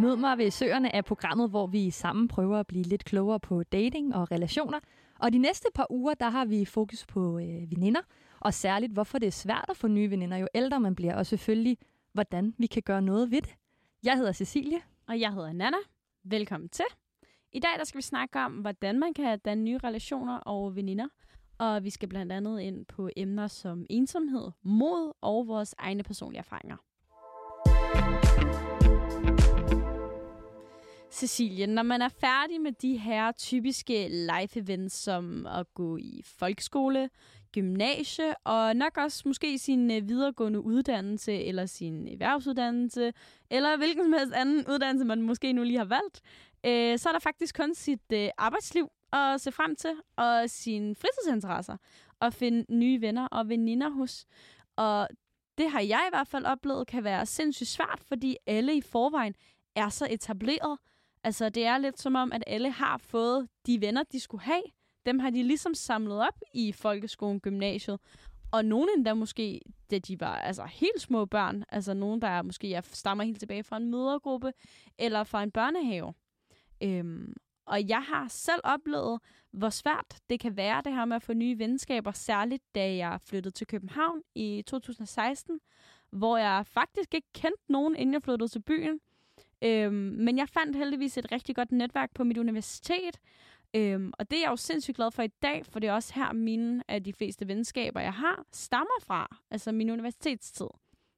Mød mig ved Søerne af programmet, hvor vi sammen prøver at blive lidt klogere på dating og relationer. Og de næste par uger, der har vi fokus på øh, veninder, og særligt hvorfor det er svært at få nye veninder, jo ældre man bliver, og selvfølgelig hvordan vi kan gøre noget ved det. Jeg hedder Cecilie. Og jeg hedder Nana. Velkommen til. I dag der skal vi snakke om, hvordan man kan danne nye relationer og veninder. Og vi skal blandt andet ind på emner som ensomhed, mod og vores egne personlige erfaringer. Cecilie, når man er færdig med de her typiske life-events, som at gå i folkeskole, gymnasie, og nok også måske sin øh, videregående uddannelse, eller sin erhvervsuddannelse, eller hvilken som helst anden uddannelse, man måske nu lige har valgt, øh, så er der faktisk kun sit øh, arbejdsliv at se frem til, og sine fritidsinteresser, og finde nye venner og veninder hos. Og det har jeg i hvert fald oplevet kan være sindssygt svært, fordi alle i forvejen er så etableret, Altså, det er lidt som om, at alle har fået de venner, de skulle have. Dem har de ligesom samlet op i folkeskolen, gymnasiet. Og nogle endda måske, da de var altså, helt små børn. Altså nogen, der måske ja, stammer helt tilbage fra en mødergruppe, eller fra en børnehave. Øhm, og jeg har selv oplevet, hvor svært det kan være, det her med at få nye venskaber, særligt da jeg flyttede til København i 2016, hvor jeg faktisk ikke kendte nogen, inden jeg flyttede til byen. Øhm, men jeg fandt heldigvis et rigtig godt netværk på mit universitet, øhm, og det er jeg jo sindssygt glad for i dag, for det er også her mine af de fleste venskaber, jeg har, stammer fra, altså min universitetstid.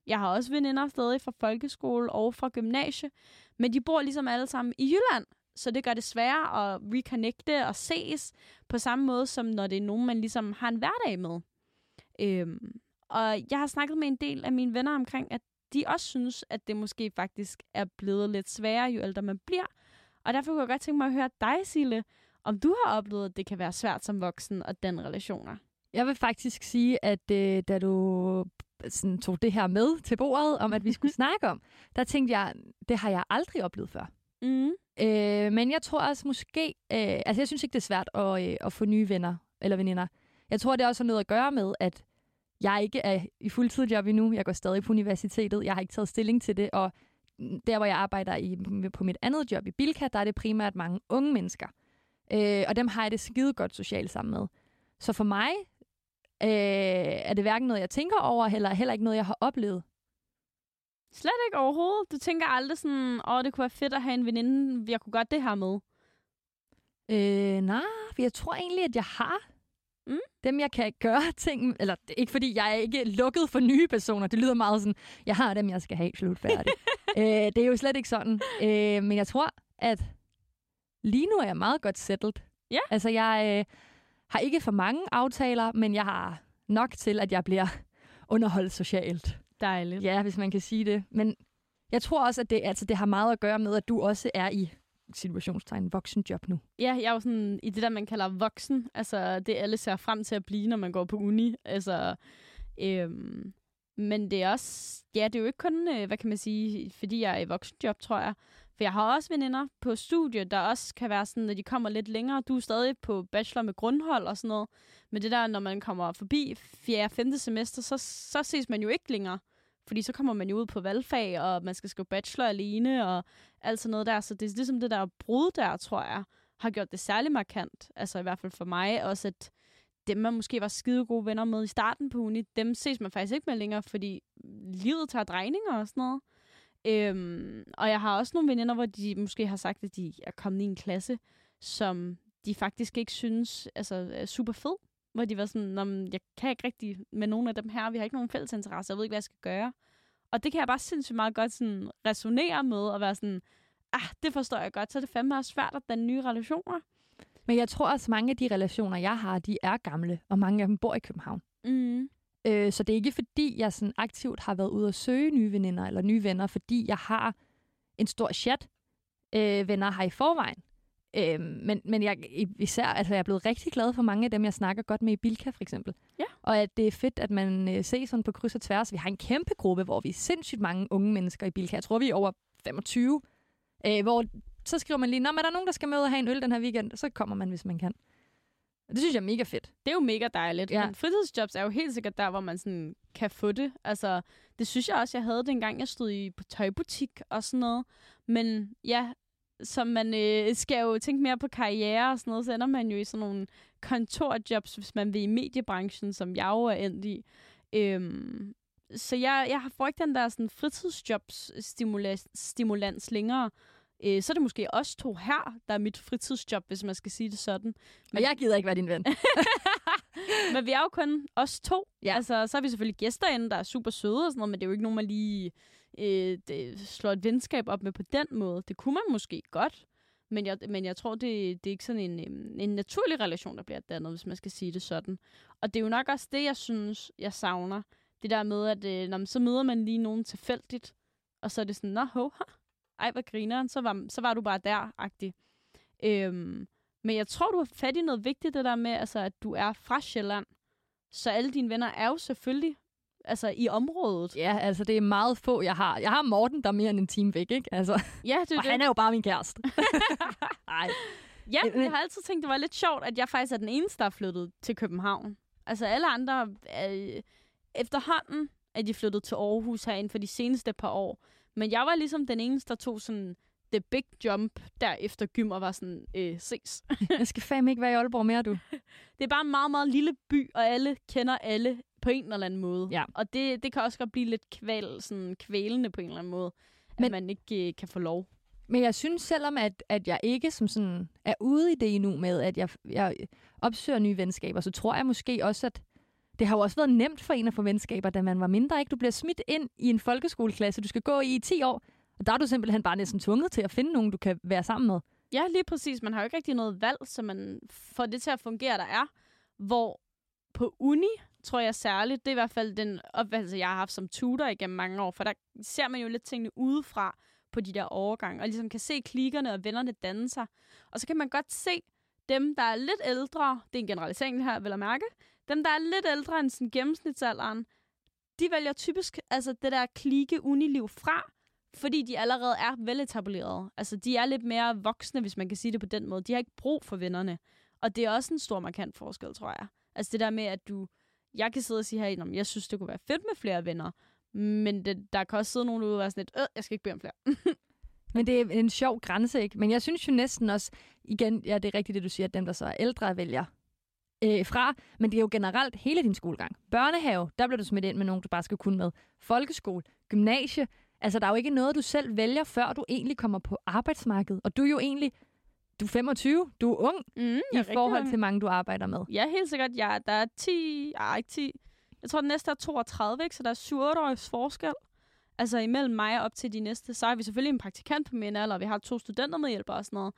Jeg har også veninder stadig fra folkeskole og fra gymnasie, men de bor ligesom alle sammen i Jylland, så det gør det sværere at reconnecte og ses på samme måde, som når det er nogen, man ligesom har en hverdag med. Øhm, og jeg har snakket med en del af mine venner omkring, at de også synes, at det måske faktisk er blevet lidt sværere, jo ældre man bliver. Og derfor kunne jeg godt tænke mig at høre dig, Sille, om du har oplevet, at det kan være svært som voksen at danne relationer. Jeg vil faktisk sige, at øh, da du sådan, tog det her med til bordet, om at vi skulle snakke om, der tænkte jeg, det har jeg aldrig oplevet før. Mm. Øh, men jeg tror også måske, øh, altså jeg synes ikke, det er svært at, øh, at få nye venner eller veninder. Jeg tror, det også har noget at gøre med, at jeg ikke er i fuldtidsjob endnu. Jeg går stadig på universitetet. Jeg har ikke taget stilling til det. Og der, hvor jeg arbejder i, på mit andet job i Bilka, der er det primært mange unge mennesker. Øh, og dem har jeg det skide godt socialt sammen med. Så for mig øh, er det hverken noget, jeg tænker over, eller heller ikke noget, jeg har oplevet. Slet ikke overhovedet. Du tænker aldrig sådan, åh, det kunne være fedt at have en veninde, jeg kunne godt det her med. Øh, nej, for jeg tror egentlig, at jeg har Mm. Dem, jeg kan gøre ting... Eller ikke fordi jeg er ikke lukket for nye personer. Det lyder meget sådan, jeg har dem, jeg skal have slut færdigt. øh, det er jo slet ikke sådan. Øh, men jeg tror, at lige nu er jeg meget godt settled. Ja. Altså, jeg øh, har ikke for mange aftaler, men jeg har nok til, at jeg bliver underholdt socialt. Dejligt. Ja, hvis man kan sige det. Men jeg tror også, at det, altså, det har meget at gøre med, at du også er i situationstegn voksenjob nu. Ja, jeg er jo sådan i det der, man kalder voksen. Altså, det alle ser frem til at blive, når man går på uni. Altså, øhm, men det er også, ja, det er jo ikke kun, øh, hvad kan man sige, fordi jeg er i voksenjob, tror jeg. For jeg har også veninder på studie, der også kan være sådan, at de kommer lidt længere. Du er stadig på bachelor med grundhold og sådan noget. Men det der, når man kommer forbi 4. og 5. semester, så, så ses man jo ikke længere. Fordi så kommer man jo ud på valgfag, og man skal skrive bachelor alene, og alt sådan noget der. Så det er ligesom det der brud der, tror jeg, har gjort det særlig markant. Altså i hvert fald for mig også, at dem, man måske var skide gode venner med i starten på uni, dem ses man faktisk ikke med længere, fordi livet tager drejninger og sådan noget. Øhm, og jeg har også nogle veninder, hvor de måske har sagt, at de er kommet i en klasse, som de faktisk ikke synes altså, er super fed hvor de var sådan, jeg kan ikke rigtig med nogen af dem her, vi har ikke nogen fælles interesse, jeg ved ikke, hvad jeg skal gøre. Og det kan jeg bare sindssygt meget godt sådan resonere med, og være sådan, ah, det forstår jeg godt, så er det fandme også svært at danne nye relationer. Men jeg tror også, mange af de relationer, jeg har, de er gamle, og mange af dem bor i København. Mm. Øh, så det er ikke fordi, jeg sådan aktivt har været ude at søge nye veninder eller nye venner, fordi jeg har en stor chat øh, venner her i forvejen. Øhm, men, men jeg, især, altså, jeg er blevet rigtig glad for mange af dem, jeg snakker godt med i Bilka, for eksempel. Ja. Og at det er fedt, at man øh, ser sådan på kryds og tværs. Vi har en kæmpe gruppe, hvor vi er sindssygt mange unge mennesker i Bilka. Jeg tror, vi er over 25. Øh, hvor så skriver man lige, Nå, men er der nogen, der skal med og have en øl den her weekend? Så kommer man, hvis man kan. Og det synes jeg er mega fedt. Det er jo mega dejligt. Ja. Men fritidsjobs er jo helt sikkert der, hvor man sådan kan få det. Altså, det synes jeg også, jeg havde dengang, jeg stod i på tøjbutik og sådan noget. Men ja, som man øh, skal jo tænke mere på karriere og sådan noget, så ender man jo i sådan nogle kontorjobs, hvis man vil i mediebranchen, som jeg jo er endt i. Øhm, så jeg, jeg har ikke den der sådan, fritidsjobs-stimulans længere. Øh, så er det måske også to her, der er mit fritidsjob, hvis man skal sige det sådan. Men og jeg gider ikke være din ven. men vi er jo kun os to. Ja. Altså, så har vi selvfølgelig gæster inde, der er super søde og sådan noget, men det er jo ikke nogen, man lige øh, det, slår et venskab op med på den måde. Det kunne man måske godt, men jeg, men jeg tror, det, det er ikke sådan en, øhm, en naturlig relation, der bliver dannet, hvis man skal sige det sådan. Og det er jo nok også det, jeg synes, jeg savner. Det der med, at øh, når, så møder man lige nogen tilfældigt, og så er det sådan, nå, ho, ha, ej, hvor grineren, så var, så var du bare der-agtig. Øhm, men jeg tror, du har fat i noget vigtigt, det der med, altså, at du er fra Sjælland. Så alle dine venner er jo selvfølgelig altså, i området. Ja, altså det er meget få, jeg har. Jeg har Morten, der er mere end en time væk, ikke? Altså, ja, det er og det. han er jo bare min kæreste. Nej. Ja, men jeg har altid tænkt, det var lidt sjovt, at jeg faktisk er den eneste, der er flyttet til København. Altså alle andre, øh, efterhånden er de flyttet til Aarhus her inden for de seneste par år. Men jeg var ligesom den eneste, der tog sådan the big jump der efter gym og var sådan, øh, ses. jeg skal fandme ikke være i Aalborg mere, du. Det er bare en meget, meget lille by, og alle kender alle på en eller anden måde. Ja. Og det, det kan også godt blive lidt kval, sådan kvælende på en eller anden måde, men, at man ikke øh, kan få lov. Men jeg synes, selvom at, at jeg ikke som sådan er ude i det endnu med, at jeg, jeg opsøger nye venskaber, så tror jeg måske også, at det har jo også været nemt for en at få venskaber, da man var mindre. Ikke? Du bliver smidt ind i en folkeskoleklasse, du skal gå i i 10 år, og der er du simpelthen bare næsten tvunget til at finde nogen, du kan være sammen med. Ja, lige præcis. Man har jo ikke rigtig noget valg, så man får det til at fungere, der er. Hvor på uni, tror jeg særligt, det er i hvert fald den opfattelse, jeg har haft som tutor igennem mange år, for der ser man jo lidt tingene udefra på de der overgange, og ligesom kan se klikkerne og vennerne danne sig. Og så kan man godt se dem, der er lidt ældre, det er en generalisering her, vil jeg mærke, dem, der er lidt ældre end sådan gennemsnitsalderen, de vælger typisk altså det der klikke uniliv fra, fordi de allerede er veletablerede. Altså, de er lidt mere voksne, hvis man kan sige det på den måde. De har ikke brug for vennerne. Og det er også en stor markant forskel, tror jeg. Altså det der med, at du... Jeg kan sidde og sige her, jeg synes, det kunne være fedt med flere venner. Men det, der kan også sidde nogen ude og være sådan lidt, øh, jeg skal ikke bede om flere. Men det er en sjov grænse, ikke? Men jeg synes jo næsten også, igen, ja, det er rigtigt det, du siger, at dem, der så er ældre, vælger øh, fra. Men det er jo generelt hele din skolegang. Børnehave, der bliver du smidt ind med nogen, du bare skal kunne med. Folkeskole, gymnasie. Altså, der er jo ikke noget, du selv vælger, før du egentlig kommer på arbejdsmarkedet. Og du er jo egentlig du er 25, du er ung mm, i forhold til mange, du arbejder med. Ja, helt sikkert. Ja, der er 10, ej, ikke 10. Jeg tror, den næste er 32, ikke? så der er 7 års forskel. Altså imellem mig og op til de næste. Så har vi selvfølgelig en praktikant på min alder, og vi har to studenter med hjælp og sådan noget.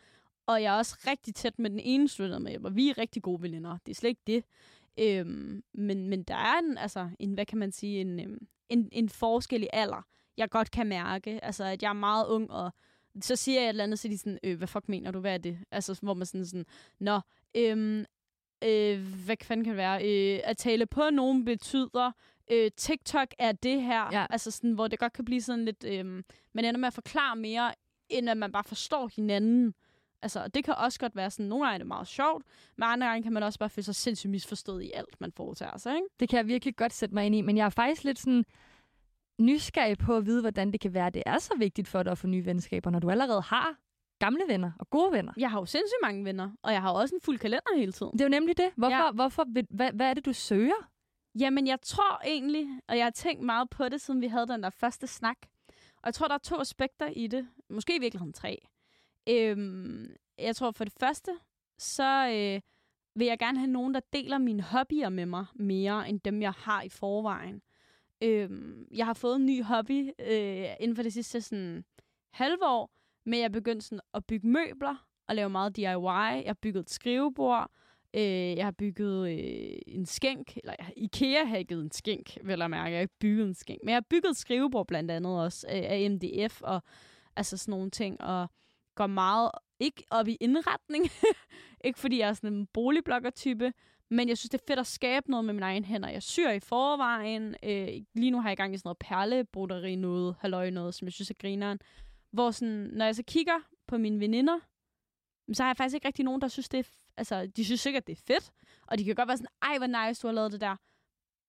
Og jeg er også rigtig tæt med den ene student med hjælp, og vi er rigtig gode veninder. Det er slet ikke det. Øhm, men, men der er en, altså, en, hvad kan man sige, en, øhm, en, en forskel i alder, jeg godt kan mærke. Altså, at jeg er meget ung, og så siger jeg et eller andet, så de sådan, øh, hvad fuck mener du, hvad er det? Altså, hvor man sådan sådan, nå, øhm, øh, hvad fanden kan det være? Øh, at tale på nogen betyder, øh, TikTok er det her. Ja. Altså sådan, hvor det godt kan blive sådan lidt, øh, man ender med at forklare mere, end at man bare forstår hinanden. Altså, det kan også godt være sådan, nogle gange er det meget sjovt, men andre gange kan man også bare føle sig sindssygt misforstået i alt, man foretager sig, ikke? Det kan jeg virkelig godt sætte mig ind i, men jeg er faktisk lidt sådan, nysgerrig på at vide, hvordan det kan være, det er så vigtigt for dig at få nye venskaber, når du allerede har gamle venner og gode venner. Jeg har jo sindssygt mange venner, og jeg har også en fuld kalender hele tiden. Det er jo nemlig det. Hvorfor, ja. hvorfor, hvad, hvad er det, du søger? Jamen, jeg tror egentlig, og jeg har tænkt meget på det, siden vi havde den der første snak. Og jeg tror, der er to aspekter i det. Måske i virkeligheden tre. Øhm, jeg tror for det første, så øh, vil jeg gerne have nogen, der deler mine hobbyer med mig mere, end dem, jeg har i forvejen. Øhm, jeg har fået en ny hobby øh, inden for det sidste sådan, halve år, med jeg begyndte sådan, at bygge møbler og lave meget DIY. Jeg har bygget et skrivebord, øh, jeg har bygget øh, en skænk, eller IKEA har ikke en skænk, vel at mærke. Jeg har ikke bygget en skænk, men jeg har bygget et skrivebord blandt andet også øh, af MDF og altså sådan nogle ting, og går meget ikke op i indretning, ikke fordi jeg er sådan en boligblogger-type, men jeg synes, det er fedt at skabe noget med mine egne hænder. Jeg syr i forvejen. Øh, lige nu har jeg i gang i sådan noget perlebroderi noget, halløj noget, som jeg synes er grineren. Hvor sådan, når jeg så kigger på mine veninder, så har jeg faktisk ikke rigtig nogen, der synes, det er... Altså, de synes sikkert, det er fedt. Og de kan godt være sådan, ej, hvor nice, du har lavet det der.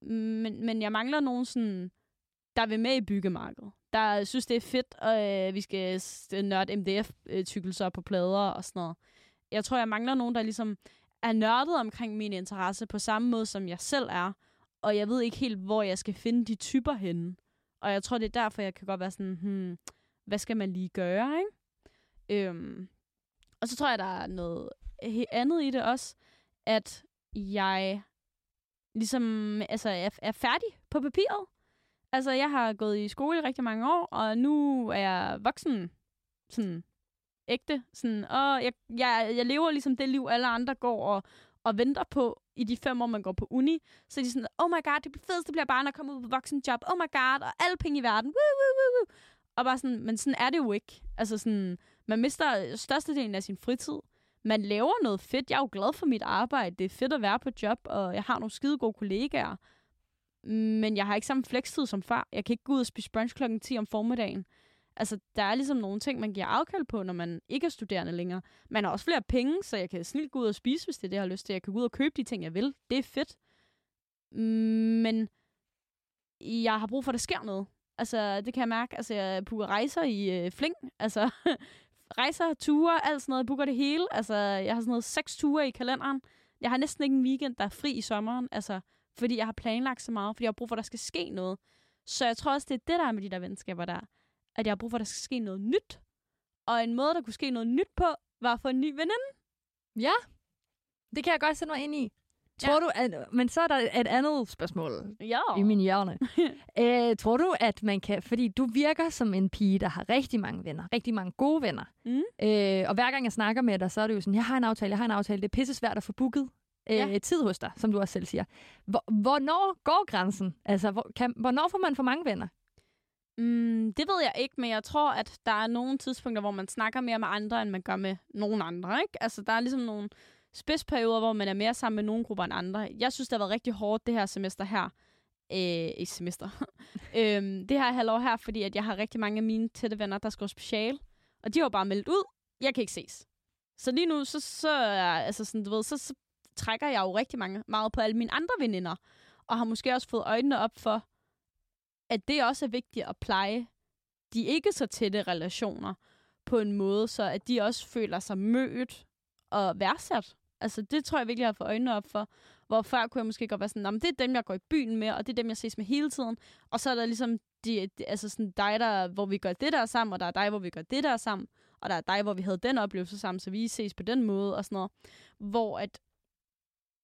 Men, men jeg mangler nogen sådan, der vil med i byggemarkedet. der synes, det er fedt, og øh, vi skal nørde MDF-tykkelser på plader og sådan noget. Jeg tror, jeg mangler nogen, der ligesom er nørdet omkring min interesse på samme måde, som jeg selv er. Og jeg ved ikke helt, hvor jeg skal finde de typer henne. Og jeg tror, det er derfor, jeg kan godt være sådan, hmm, hvad skal man lige gøre, ikke? Øhm, og så tror jeg, der er noget andet i det også, at jeg ligesom altså, er, er færdig på papiret. Altså, jeg har gået i skole i rigtig mange år, og nu er jeg voksen. Sådan ægte. Sådan, og jeg, jeg, jeg lever ligesom det liv, alle andre går og, og venter på i de fem år, man går på uni. Så er sådan, oh my god, det fedeste bliver bare når jeg kommer ud på voksenjob. Oh my god, og alle penge i verden. Woo, woo, woo, woo. Og bare sådan, men sådan er det jo ikke. Altså sådan, man mister størstedelen af sin fritid. Man laver noget fedt. Jeg er jo glad for mit arbejde. Det er fedt at være på job, og jeg har nogle skide gode kollegaer. Men jeg har ikke samme flekstid som far. Jeg kan ikke gå ud og spise brunch klokken 10 om formiddagen. Altså, der er ligesom nogle ting, man giver afkald på, når man ikke er studerende længere. Man har også flere penge, så jeg kan snilt gå ud og spise, hvis det er det, jeg har lyst til. Jeg kan gå ud og købe de ting, jeg vil. Det er fedt. Men jeg har brug for, at der sker noget. Altså, det kan jeg mærke. Altså, jeg booker rejser i øh, fling. Altså, rejser, ture, alt sådan noget. Jeg booker det hele. Altså, jeg har sådan noget seks ture i kalenderen. Jeg har næsten ikke en weekend, der er fri i sommeren. Altså, fordi jeg har planlagt så meget. Fordi jeg har brug for, at der skal ske noget. Så jeg tror også, det er det, der er med de der venskaber der. At jeg har brug for, at der skal ske noget nyt. Og en måde, der kunne ske noget nyt på, var at få en ny veninde. Ja, det kan jeg godt sætte mig ind i. Tror du, at, men så er der et andet spørgsmål Ja. i min hjerne. Æ, tror du, at man kan... Fordi du virker som en pige, der har rigtig mange venner. Rigtig mange gode venner. Mm. Øh, og hver gang jeg snakker med dig, så er det jo sådan, jeg har en aftale, jeg har en aftale. Det er pisse svært at få booket øh, Ja. tid hos dig, som du også selv siger. Hvor, hvornår går grænsen? Altså, hvor, kan, hvornår får man for mange venner? Mm, det ved jeg ikke, men jeg tror, at der er nogle tidspunkter, hvor man snakker mere med andre, end man gør med nogen andre. Ikke? Altså, der er ligesom nogle spidsperioder, hvor man er mere sammen med nogle grupper end andre. Jeg synes, det har været rigtig hårdt det her semester her. Øh, ikke semester. øhm, det her halvår her, fordi at jeg har rigtig mange af mine tætte venner, der skal special. Og de har jo bare meldt ud, jeg kan ikke ses. Så lige nu, så, så, er- altså sådan, du ved, så, så trækker jeg jo rigtig mange, meget på alle mine andre veninder. Og har måske også fået øjnene op for, at det også er vigtigt at pleje de ikke så tætte relationer på en måde, så at de også føler sig mødt og værdsat. Altså, det tror jeg virkelig, jeg har fået øjnene op for. Hvor før kunne jeg måske godt være sådan, "Nå, det er dem, jeg går i byen med, og det er dem, jeg ses med hele tiden. Og så er der ligesom de, de, altså sådan dig, der, hvor vi gør det der sammen, og der er dig, hvor vi gør det der sammen. Og der er dig, hvor vi havde den oplevelse sammen, så vi ses på den måde og sådan noget. Hvor at,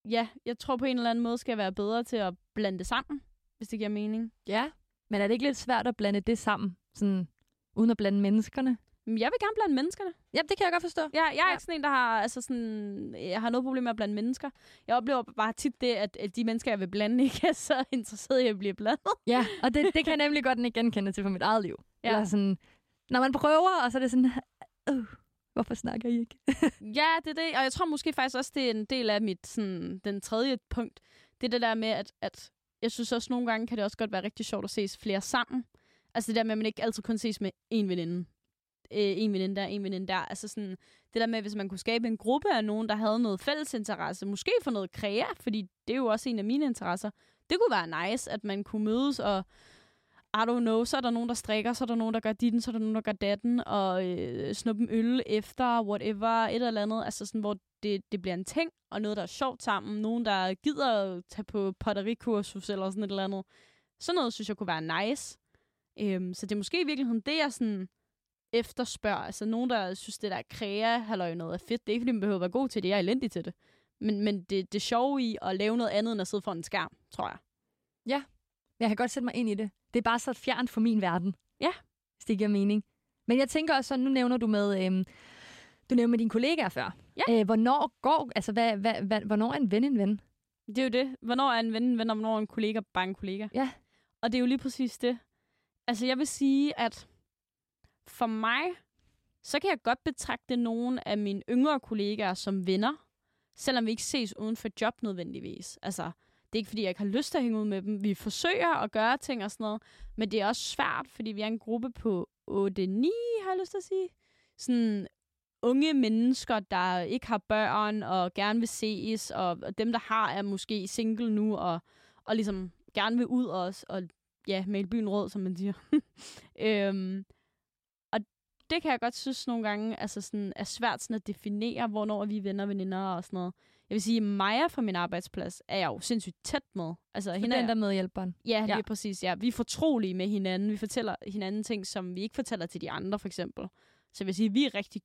ja, jeg tror på en eller anden måde skal jeg være bedre til at blande det sammen, hvis det giver mening. Ja. Men er det ikke lidt svært at blande det sammen, sådan, uden at blande menneskerne? Men jeg vil gerne blande menneskerne. Ja, det kan jeg godt forstå. Jeg, jeg er Ja. ikke sådan en, der har, altså sådan, jeg har noget problem med at blande mennesker. Jeg oplever bare tit det, at, at de mennesker, jeg vil blande, ikke er så interesserede i at blive blandet. Ja, og det, det kan jeg nemlig godt ikke genkende til fra mit eget liv. Ja. Ja. Eller sådan, når man prøver, og så er det sådan, øh, hvorfor snakker I ikke? ja, det er det. Og jeg tror måske faktisk også, det er en del af mit, sådan, den tredje punkt. Det er det der med, at, at jeg synes også nogle gange, kan det også godt være rigtig sjovt at ses flere sammen. Altså det der med, at man ikke altid kun ses med én veninde. Øh, en veninde der, en veninde der. Altså sådan, det der med, hvis man kunne skabe en gruppe af nogen, der havde noget fælles interesse, måske for noget krea, fordi det er jo også en af mine interesser. Det kunne være nice, at man kunne mødes og I don't know, så er der nogen, der strikker, så er der nogen, der gør ditten, så er der nogen, der gør datten, og øh, snuppe en øl efter, whatever, et eller andet. Altså sådan, hvor det, det bliver en ting, og noget, der er sjovt sammen. Nogen, der gider at tage på potterikursus eller sådan et eller andet. Sådan noget, synes jeg kunne være nice. Øhm, så det er måske i virkeligheden det, jeg sådan efterspørger. Altså nogen, der synes, det der kræa, halløj, noget er fedt. Det er ikke, fordi man behøver at være god til det. Jeg er elendig til det. Men, men det, det sjove i at lave noget andet, end at sidde foran en skærm, tror jeg. Jeg kan godt sætte mig ind i det. Det er bare så fjernt for min verden. Ja. Hvis det giver mening. Men jeg tænker også sådan, nu nævner du med, øhm, du nævner med dine kollegaer før. Ja. Øh, hvornår går, altså hvad, hvad, hvad, hvornår er en ven en ven? Det er jo det. Hvornår er en ven en ven, og hvornår er en kollega bare en kollega? Ja. Og det er jo lige præcis det. Altså, jeg vil sige, at for mig, så kan jeg godt betragte nogle af mine yngre kollegaer som venner, selvom vi ikke ses uden for job nødvendigvis. Altså, det er ikke, fordi jeg ikke har lyst til at hænge ud med dem. Vi forsøger at gøre ting og sådan noget, men det er også svært, fordi vi er en gruppe på 8-9, har jeg lyst til at sige. Sådan unge mennesker, der ikke har børn og gerne vil ses, og, og dem, der har, er måske single nu, og, og ligesom gerne vil ud og, og ja, male byen rød, som man siger. øhm, og det kan jeg godt synes nogle gange altså sådan, er svært sådan at definere, hvornår vi er venner og veninder og sådan noget. Jeg vil sige, Maja fra min arbejdsplads er jeg jo sindssygt tæt med. Altså, hende er, der med hjælperen. Ja, lige ja. præcis. Ja. Vi er fortrolige med hinanden. Vi fortæller hinanden ting, som vi ikke fortæller til de andre, for eksempel. Så jeg vil sige, vi er rigtig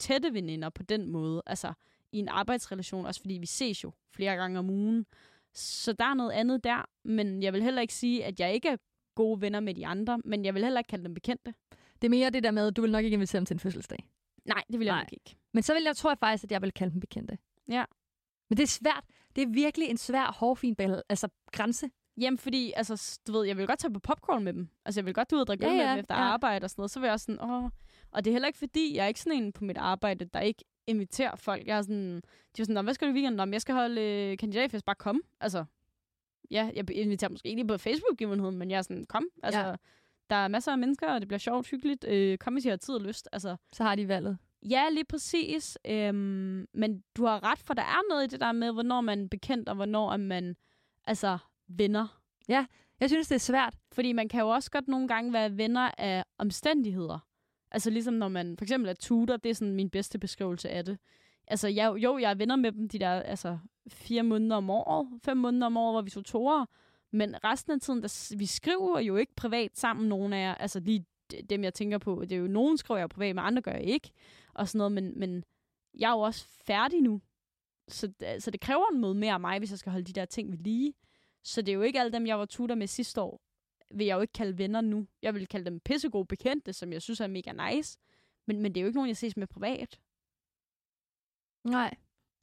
tætte veninder på den måde. Altså, i en arbejdsrelation, også fordi vi ses jo flere gange om ugen. Så der er noget andet der, men jeg vil heller ikke sige, at jeg ikke er gode venner med de andre, men jeg vil heller ikke kalde dem bekendte. Det er mere det der med, at du vil nok ikke invitere dem til en fødselsdag. Nej, det vil jeg Nej. nok ikke. Men så vil jeg, tror jeg faktisk, at jeg vil kalde dem bekendte. Ja. Men det er svært. Det er virkelig en svær, hårfin altså grænse. Jamen, fordi, altså, du ved, jeg vil godt tage på popcorn med dem. Altså, jeg vil godt ud og drikke ja, ja, med dem efter ja. arbejde og sådan noget. Så vil jeg også sådan, åh. Og det er heller ikke fordi, jeg er ikke sådan en på mit arbejde, der ikke inviterer folk. Jeg er sådan, de er sådan, hvad skal du i weekenden? Om jeg skal holde øh, kandidatfest, bare kom. Altså, ja, jeg inviterer måske ikke på facebook men jeg er sådan, kom. Altså, ja. der er masser af mennesker, og det bliver sjovt, hyggeligt. Øh, kom, hvis I har tid og lyst. Altså, så har de valget. Ja, lige præcis. Øhm, men du har ret, for der er noget i det der med, hvornår man er bekendt, og hvornår er man altså venner. Ja, jeg synes, det er svært. Fordi man kan jo også godt nogle gange være venner af omstændigheder. Altså ligesom når man for eksempel er tutor, det er sådan min bedste beskrivelse af det. Altså jeg, jo, jeg er venner med dem de der altså, fire måneder om året, fem måneder om året, hvor vi tutorer. Men resten af tiden, der, vi skriver jo ikke privat sammen, nogen af jer. Altså lige dem, jeg tænker på. Det er jo, nogen skriver jeg privat, men andre gør jeg ikke. Og sådan noget, men, men jeg er jo også færdig nu. Så, så det kræver en måde mere af mig, hvis jeg skal holde de der ting ved lige. Så det er jo ikke alle dem, jeg var tutor med sidste år, vil jeg jo ikke kalde venner nu. Jeg vil kalde dem pissegode bekendte, som jeg synes er mega nice. Men, men det er jo ikke nogen, jeg ses med privat. Nej,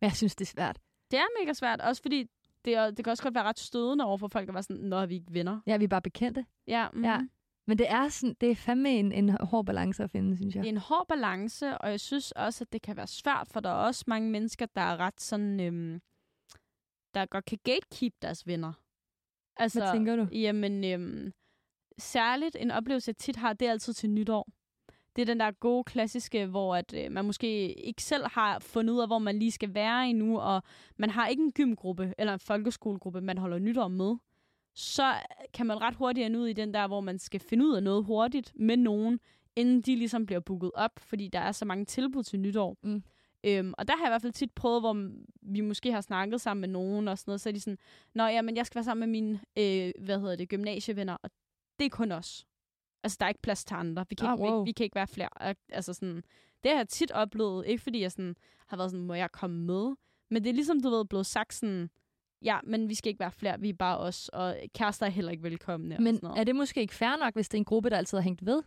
jeg synes, det er svært. Det er mega svært, også fordi det, er, det kan også godt være ret stødende over for folk, der var sådan, når vi ikke venner. Ja, vi er bare bekendte. Ja, mm-hmm. ja. Men det er, sådan, det er fandme en, en hård balance at finde, synes jeg. Det er en hård balance, og jeg synes også, at det kan være svært, for der er også mange mennesker, der er ret sådan, øhm, der godt kan gatekeep deres venner. Altså, Hvad tænker du? Jamen, øhm, særligt en oplevelse, jeg tit har, det er altid til nytår. Det er den der gode klassiske, hvor at, øh, man måske ikke selv har fundet ud af, hvor man lige skal være endnu, og man har ikke en gymgruppe eller en folkeskolegruppe, man holder nytår med. Så kan man ret hurtigt ende ud i den der, hvor man skal finde ud af noget hurtigt med nogen, inden de ligesom bliver booket op, fordi der er så mange tilbud til nytår. Mm. Øhm, og der har jeg i hvert fald tit prøvet, hvor vi måske har snakket sammen med nogen og sådan noget, så er de sådan, Nå ja, men jeg skal være sammen med mine, øh, hvad hedder det, gymnasievenner, og det er kun os. Altså, der er ikke plads til andre. Vi kan, oh, ikke, wow. vi, vi kan ikke være flere. Altså, sådan, det har jeg tit oplevet. Ikke fordi jeg sådan, har været sådan, må jeg komme med? Men det er ligesom, du ved, blevet sagt sådan, ja, men vi skal ikke være flere, vi er bare os, og kærester er heller ikke velkomne. Men er det måske ikke fair nok, hvis det er en gruppe, der altid har hængt ved?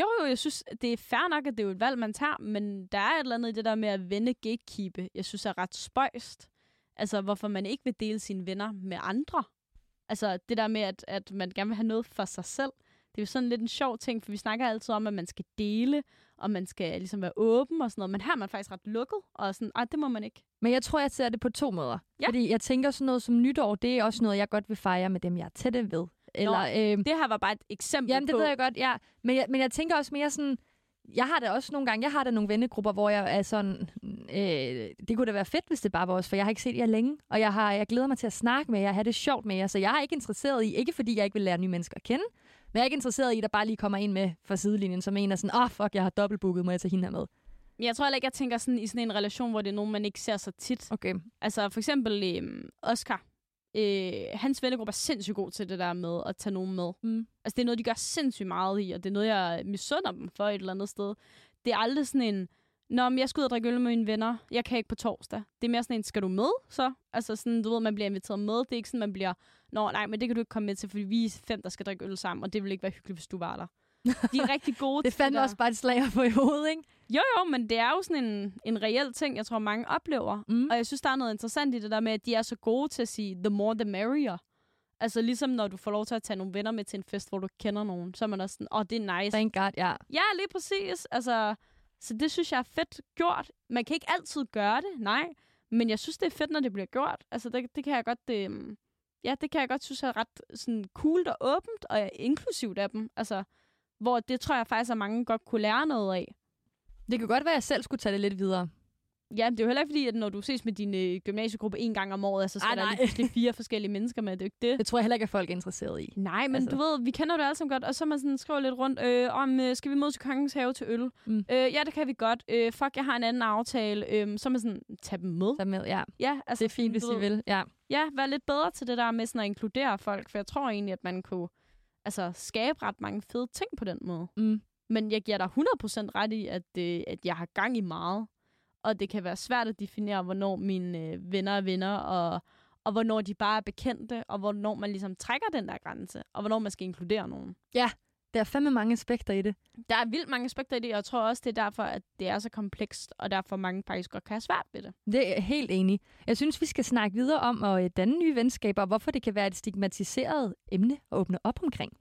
Jo, jo, jeg synes, det er fair nok, at det er jo et valg, man tager, men der er et eller andet i det der med at vende gatekeepe, jeg synes er ret spøjst. Altså, hvorfor man ikke vil dele sine venner med andre. Altså, det der med, at, at man gerne vil have noget for sig selv. Det er jo sådan lidt en sjov ting, for vi snakker altid om, at man skal dele, og man skal ligesom være åben og sådan noget. Men her er man faktisk ret lukket, og sådan, ej, det må man ikke. Men jeg tror, jeg ser det på to måder. Ja. Fordi jeg tænker sådan noget som nytår, det er også noget, jeg godt vil fejre med dem, jeg er tætte ved. Eller, Nå, øh, det her var bare et eksempel Jamen, det på... ved jeg godt, ja. Men jeg, men jeg tænker også mere sådan, jeg har det også nogle gange, jeg har da nogle vennegrupper, hvor jeg er sådan, øh, det kunne da være fedt, hvis det bare var os, for jeg har ikke set jer længe, og jeg, har, jeg glæder mig til at snakke med jer, have det sjovt med jer, så jeg er ikke interesseret i, ikke fordi jeg ikke vil lære nye mennesker at kende, men jeg er ikke interesseret i, at der bare lige kommer en med fra sidelinjen, som en er sådan, åh oh, fuck, jeg har dobbeltbooket, må jeg tage hende her med. Men jeg tror heller ikke, jeg tænker sådan i sådan en relation, hvor det er nogen, man ikke ser så tit. Okay. Altså for eksempel øh, Oscar. Øh, hans vennegruppe er sindssygt god til det der med at tage nogen med. Mm. Altså det er noget, de gør sindssygt meget i, og det er noget, jeg misunder dem for et eller andet sted. Det er aldrig sådan en, Nå, men jeg skal ud og drikke øl med mine venner. Jeg kan ikke på torsdag. Det er mere sådan en, skal du med så? Altså sådan, du ved, man bliver inviteret med. Det er ikke sådan, man bliver, nå nej, men det kan du ikke komme med til, fordi vi er fem, der skal drikke øl sammen, og det vil ikke være hyggeligt, hvis du var der. De er rigtig gode Det fandt også bare et slag på i hovedet, ikke? Jo, jo, men det er jo sådan en, en reel ting, jeg tror, mange oplever. Mm. Og jeg synes, der er noget interessant i det der med, at de er så gode til at sige, the more the merrier. Altså ligesom når du får lov til at tage nogle venner med til en fest, hvor du kender nogen, så er man også sådan, åh, oh, det er nice. Thank God, ja. Ja, lige præcis. Altså, så det synes jeg er fedt gjort. Man kan ikke altid gøre det, nej. Men jeg synes, det er fedt, når det bliver gjort. Altså, det, det kan jeg godt... Det, ja, det kan jeg godt synes er ret sådan, cool og åbent, og inklusivt af dem. Altså, hvor det tror jeg faktisk, at mange godt kunne lære noget af. Det kan godt være, at jeg selv skulle tage det lidt videre. Ja, det er jo heller ikke fordi, at når du ses med din øh, gymnasiegruppe en gang om året, så skal Ej, der nej. lige fire forskellige mennesker med. Det er jo ikke det. Det tror jeg heller ikke, at folk er interesseret i. Nej, men Altså- altså. du ved, vi kender det alle sammen godt, og så man sådan, skriver lidt rundt, øh, om, øh, skal vi mødes i Kongens Have til øl? Mm. Øh, ja, det kan vi godt. Øh, fuck, jeg har en anden aftale. Øh, så man sådan, tag dem med. Så med, ja, Ja, altså, det er fint, hvis I vil. Ja. Ja, være lidt bedre til det der med sådan at inkludere folk, for jeg tror egentlig, at man kunne altså, skabe ret mange fede ting på den måde. Mm. Men jeg giver dig 100% ret i, at, øh, at jeg har gang i meget. Og det kan være svært at definere, hvornår mine øh, venner er venner, og, og hvornår de bare er bekendte, og hvornår man ligesom trækker den der grænse, og hvornår man skal inkludere nogen. Der er fandme mange aspekter i det. Der er vildt mange aspekter i det, og jeg tror også, det er derfor, at det er så komplekst, og derfor mange faktisk godt kan have svært ved det. Det er jeg helt enig. Jeg synes, vi skal snakke videre om at øh, danne nye venskaber, og hvorfor det kan være et stigmatiseret emne at åbne op omkring.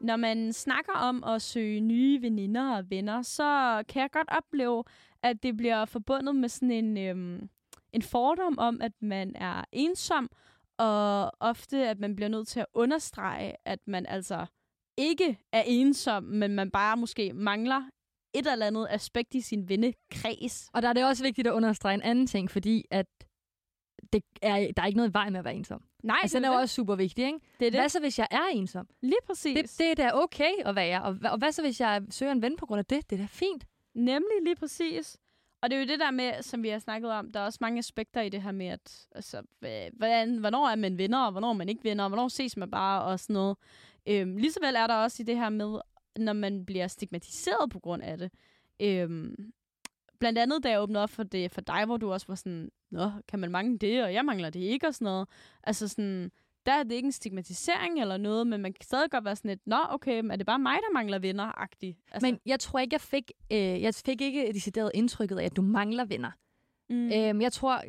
Når man snakker om at søge nye veninder og venner, så kan jeg godt opleve, at det bliver forbundet med sådan en, øhm, en fordom om, at man er ensom, og ofte, at man bliver nødt til at understrege, at man altså ikke er ensom, men man bare måske mangler et eller andet aspekt i sin vennekreds. Og der er det også vigtigt at understrege en anden ting, fordi at det er, der er ikke noget i vejen med at være ensom. Nej, Altså, den det er er jo også super vigtig, ikke? det, er det. Hvad så, hvis jeg er ensom? Lige præcis. Det, det er da okay at være. Og, og hvad så, hvis jeg søger en ven på grund af det? Det er da fint. Nemlig lige præcis. Og det er jo det der med, som vi har snakket om, der er også mange aspekter i det her med, at altså, hvordan, hvornår er man venner, og hvornår er man ikke venner, og hvornår ses man bare, og sådan noget. Øhm, lige er der også i det her med, når man bliver stigmatiseret på grund af det. Øhm, blandt andet, da jeg åbnede op for det for dig, hvor du også var sådan, Nå, kan man mangle det, og jeg mangler det ikke, og sådan noget. Altså sådan, der er det ikke en stigmatisering eller noget, men man kan stadig godt være sådan et, nå, okay, er det bare mig, der mangler venner-agtigt? Altså, Men jeg tror ikke, jeg fik, øh, jeg fik ikke decideret indtrykket af, at du mangler venner. mm, Mm. Øhm, jeg tror,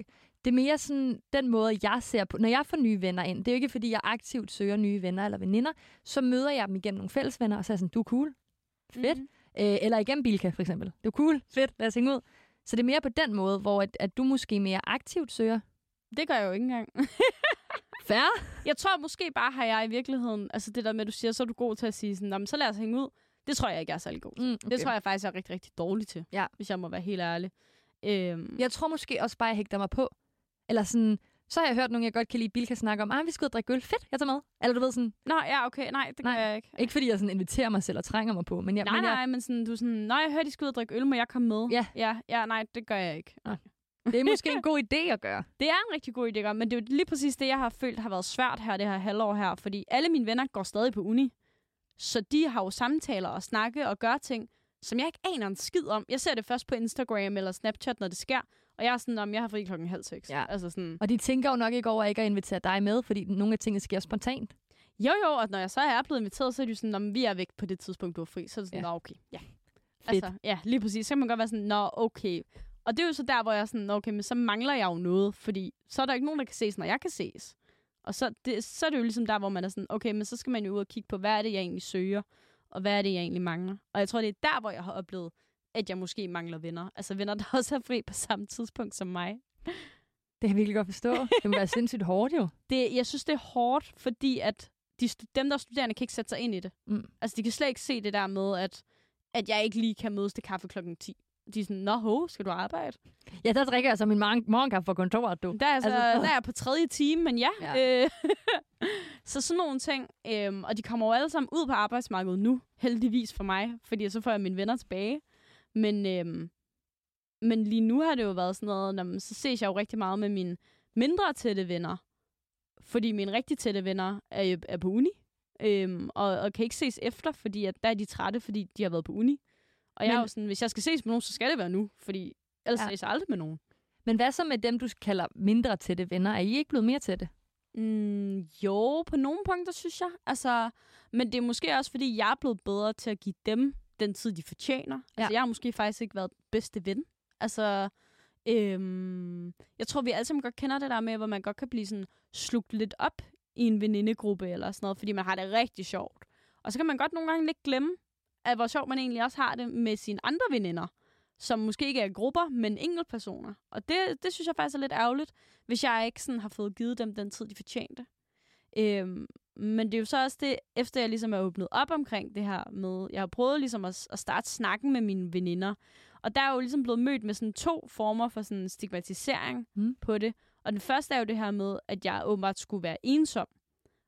det er mere sådan den måde, jeg ser på. Når jeg får nye venner ind, det er jo ikke, fordi jeg aktivt søger nye venner eller veninder, så møder jeg dem igennem nogle fælles venner, og så er jeg sådan, du er cool. Fedt. Mhm. Øh, eller igennem Bilka, for eksempel. Du er cool. Fedt. Lad os hænge ud. Så det er mere på den måde, hvor at, at du måske mere aktivt søger. Det gør jeg jo ikke engang. Færre? Jeg tror måske bare, har jeg i virkeligheden, altså det der med, at du siger, så er du god til at sige sådan, "Nå, men så lad os hænge ud. Det tror jeg ikke, jeg er særlig god til. Mm, Okay. Det tror jeg faktisk, jeg er rigtig, rigtig dårlig til, Ja. hvis jeg må være helt ærlig. Øhm, Jeg tror måske også bare, jeg hægter mig på. Eller sådan, så har jeg hørt nogen, jeg godt kan lide, Bilka snakke om, ah, vi skal ud og drikke øl. Fedt, jeg tager med. Eller du ved sådan, Nå, ja, okay. Nej, det gør Nej. jeg ikke. ikke fordi jeg sådan inviterer mig selv og trænger mig på, men jeg, Nej, men jeg, nej, men sådan, du er sådan, nej, jeg hørte, de skulle ud og drikke øl, må jeg komme med? Ja. Ja, ja nej, det gør jeg ikke. Nej. Det er måske en god idé at gøre. Det er en rigtig god idé, at gøre, men det er jo lige præcis det, jeg har følt har været svært her, det her halvår her, fordi alle mine venner går stadig på uni. Så de har jo samtaler og snakke og gøre ting, som jeg ikke aner en skid om. Jeg ser det først på Instagram eller Snapchat, når det sker, og jeg er sådan, om jeg har fri klokken halv seks. Ja. Altså sådan, Og de tænker jo nok ikke over ikke at invitere dig med, fordi nogle af tingene sker spontant. jo jo, og når jeg så er blevet inviteret, så er de jo sådan, om vi er væk på det tidspunkt, du er fri. Så er det sådan, Ja. okay, ja. Fedt. Altså, ja, lige præcis. Så kan man godt være sådan, nå okay. Og det er jo så der, hvor jeg er sådan, okay, men så mangler jeg jo noget, fordi så er der ikke nogen, der kan ses, når jeg kan ses. Og så, det, så er det jo ligesom der, hvor man er sådan, okay, men så skal man jo ud og kigge på, hvad er det, jeg egentlig søger, og hvad er det, jeg egentlig mangler. Og jeg tror, det er der, hvor jeg har oplevet, at jeg måske mangler venner. Altså venner, der også er fri på samme tidspunkt som mig. Det kan jeg virkelig godt forstå. Det må være sindssygt hårdt jo. Det, jeg synes, det er hårdt, fordi at de, dem, der er studerende, kan ikke sætte sig ind i det. Mm. Altså, de kan slet ikke se det der med, at, at jeg ikke lige kan mødes til kaffe klokken 10. De er sådan, nå ho, skal du arbejde? Ja, der drikker jeg så min morgen- morgenkaffe på kontoret, du. Der er, altså, Altså, der er på tredje time, men ja. Ja. Øh, så sådan nogle ting. Øhm, og de kommer jo alle sammen ud på arbejdsmarkedet nu, heldigvis for mig, fordi så får jeg mine venner tilbage. Men, øhm, men lige nu har det jo været sådan noget, når, så ses jeg jo rigtig meget med mine mindre tætte venner. Fordi mine rigtig tætte venner er, er på uni. Øhm, og, og kan ikke ses efter, fordi at der er de trætte, fordi de har været på uni. Og jeg Men- er jo sådan, hvis jeg skal ses med nogen, så skal det være nu, fordi ellers Ja. ses jeg aldrig med nogen. Men hvad så med dem, du kalder mindre tætte venner? Er I ikke blevet mere tætte? Mm, jo, på nogle punkter, synes jeg. Altså, men det er måske også, fordi jeg er blevet bedre til at give dem den tid, de fortjener. Ja. Altså, jeg har måske faktisk ikke været bedste ven. Altså, øhm, jeg tror, vi alle sammen godt kender det der med, hvor man godt kan blive sådan slugt lidt op i en venindegruppe eller sådan noget, fordi man har det rigtig sjovt. Og så kan man godt nogle gange lidt glemme, at hvor sjovt man egentlig også har det med sine andre veninder, som måske ikke er grupper, men enkeltpersoner. Og det, det synes jeg faktisk er lidt ærgerligt, hvis jeg ikke sådan har fået givet dem den tid, de fortjente. Øhm, Men det er jo så også det, efter jeg ligesom er åbnet op omkring det her med, jeg har prøvet ligesom at, at starte snakken med mine veninder, og der er jo ligesom blevet mødt med sådan to former for sådan stigmatisering Mm. på det. Og den første er jo det her med, at jeg åbenbart skulle være ensom.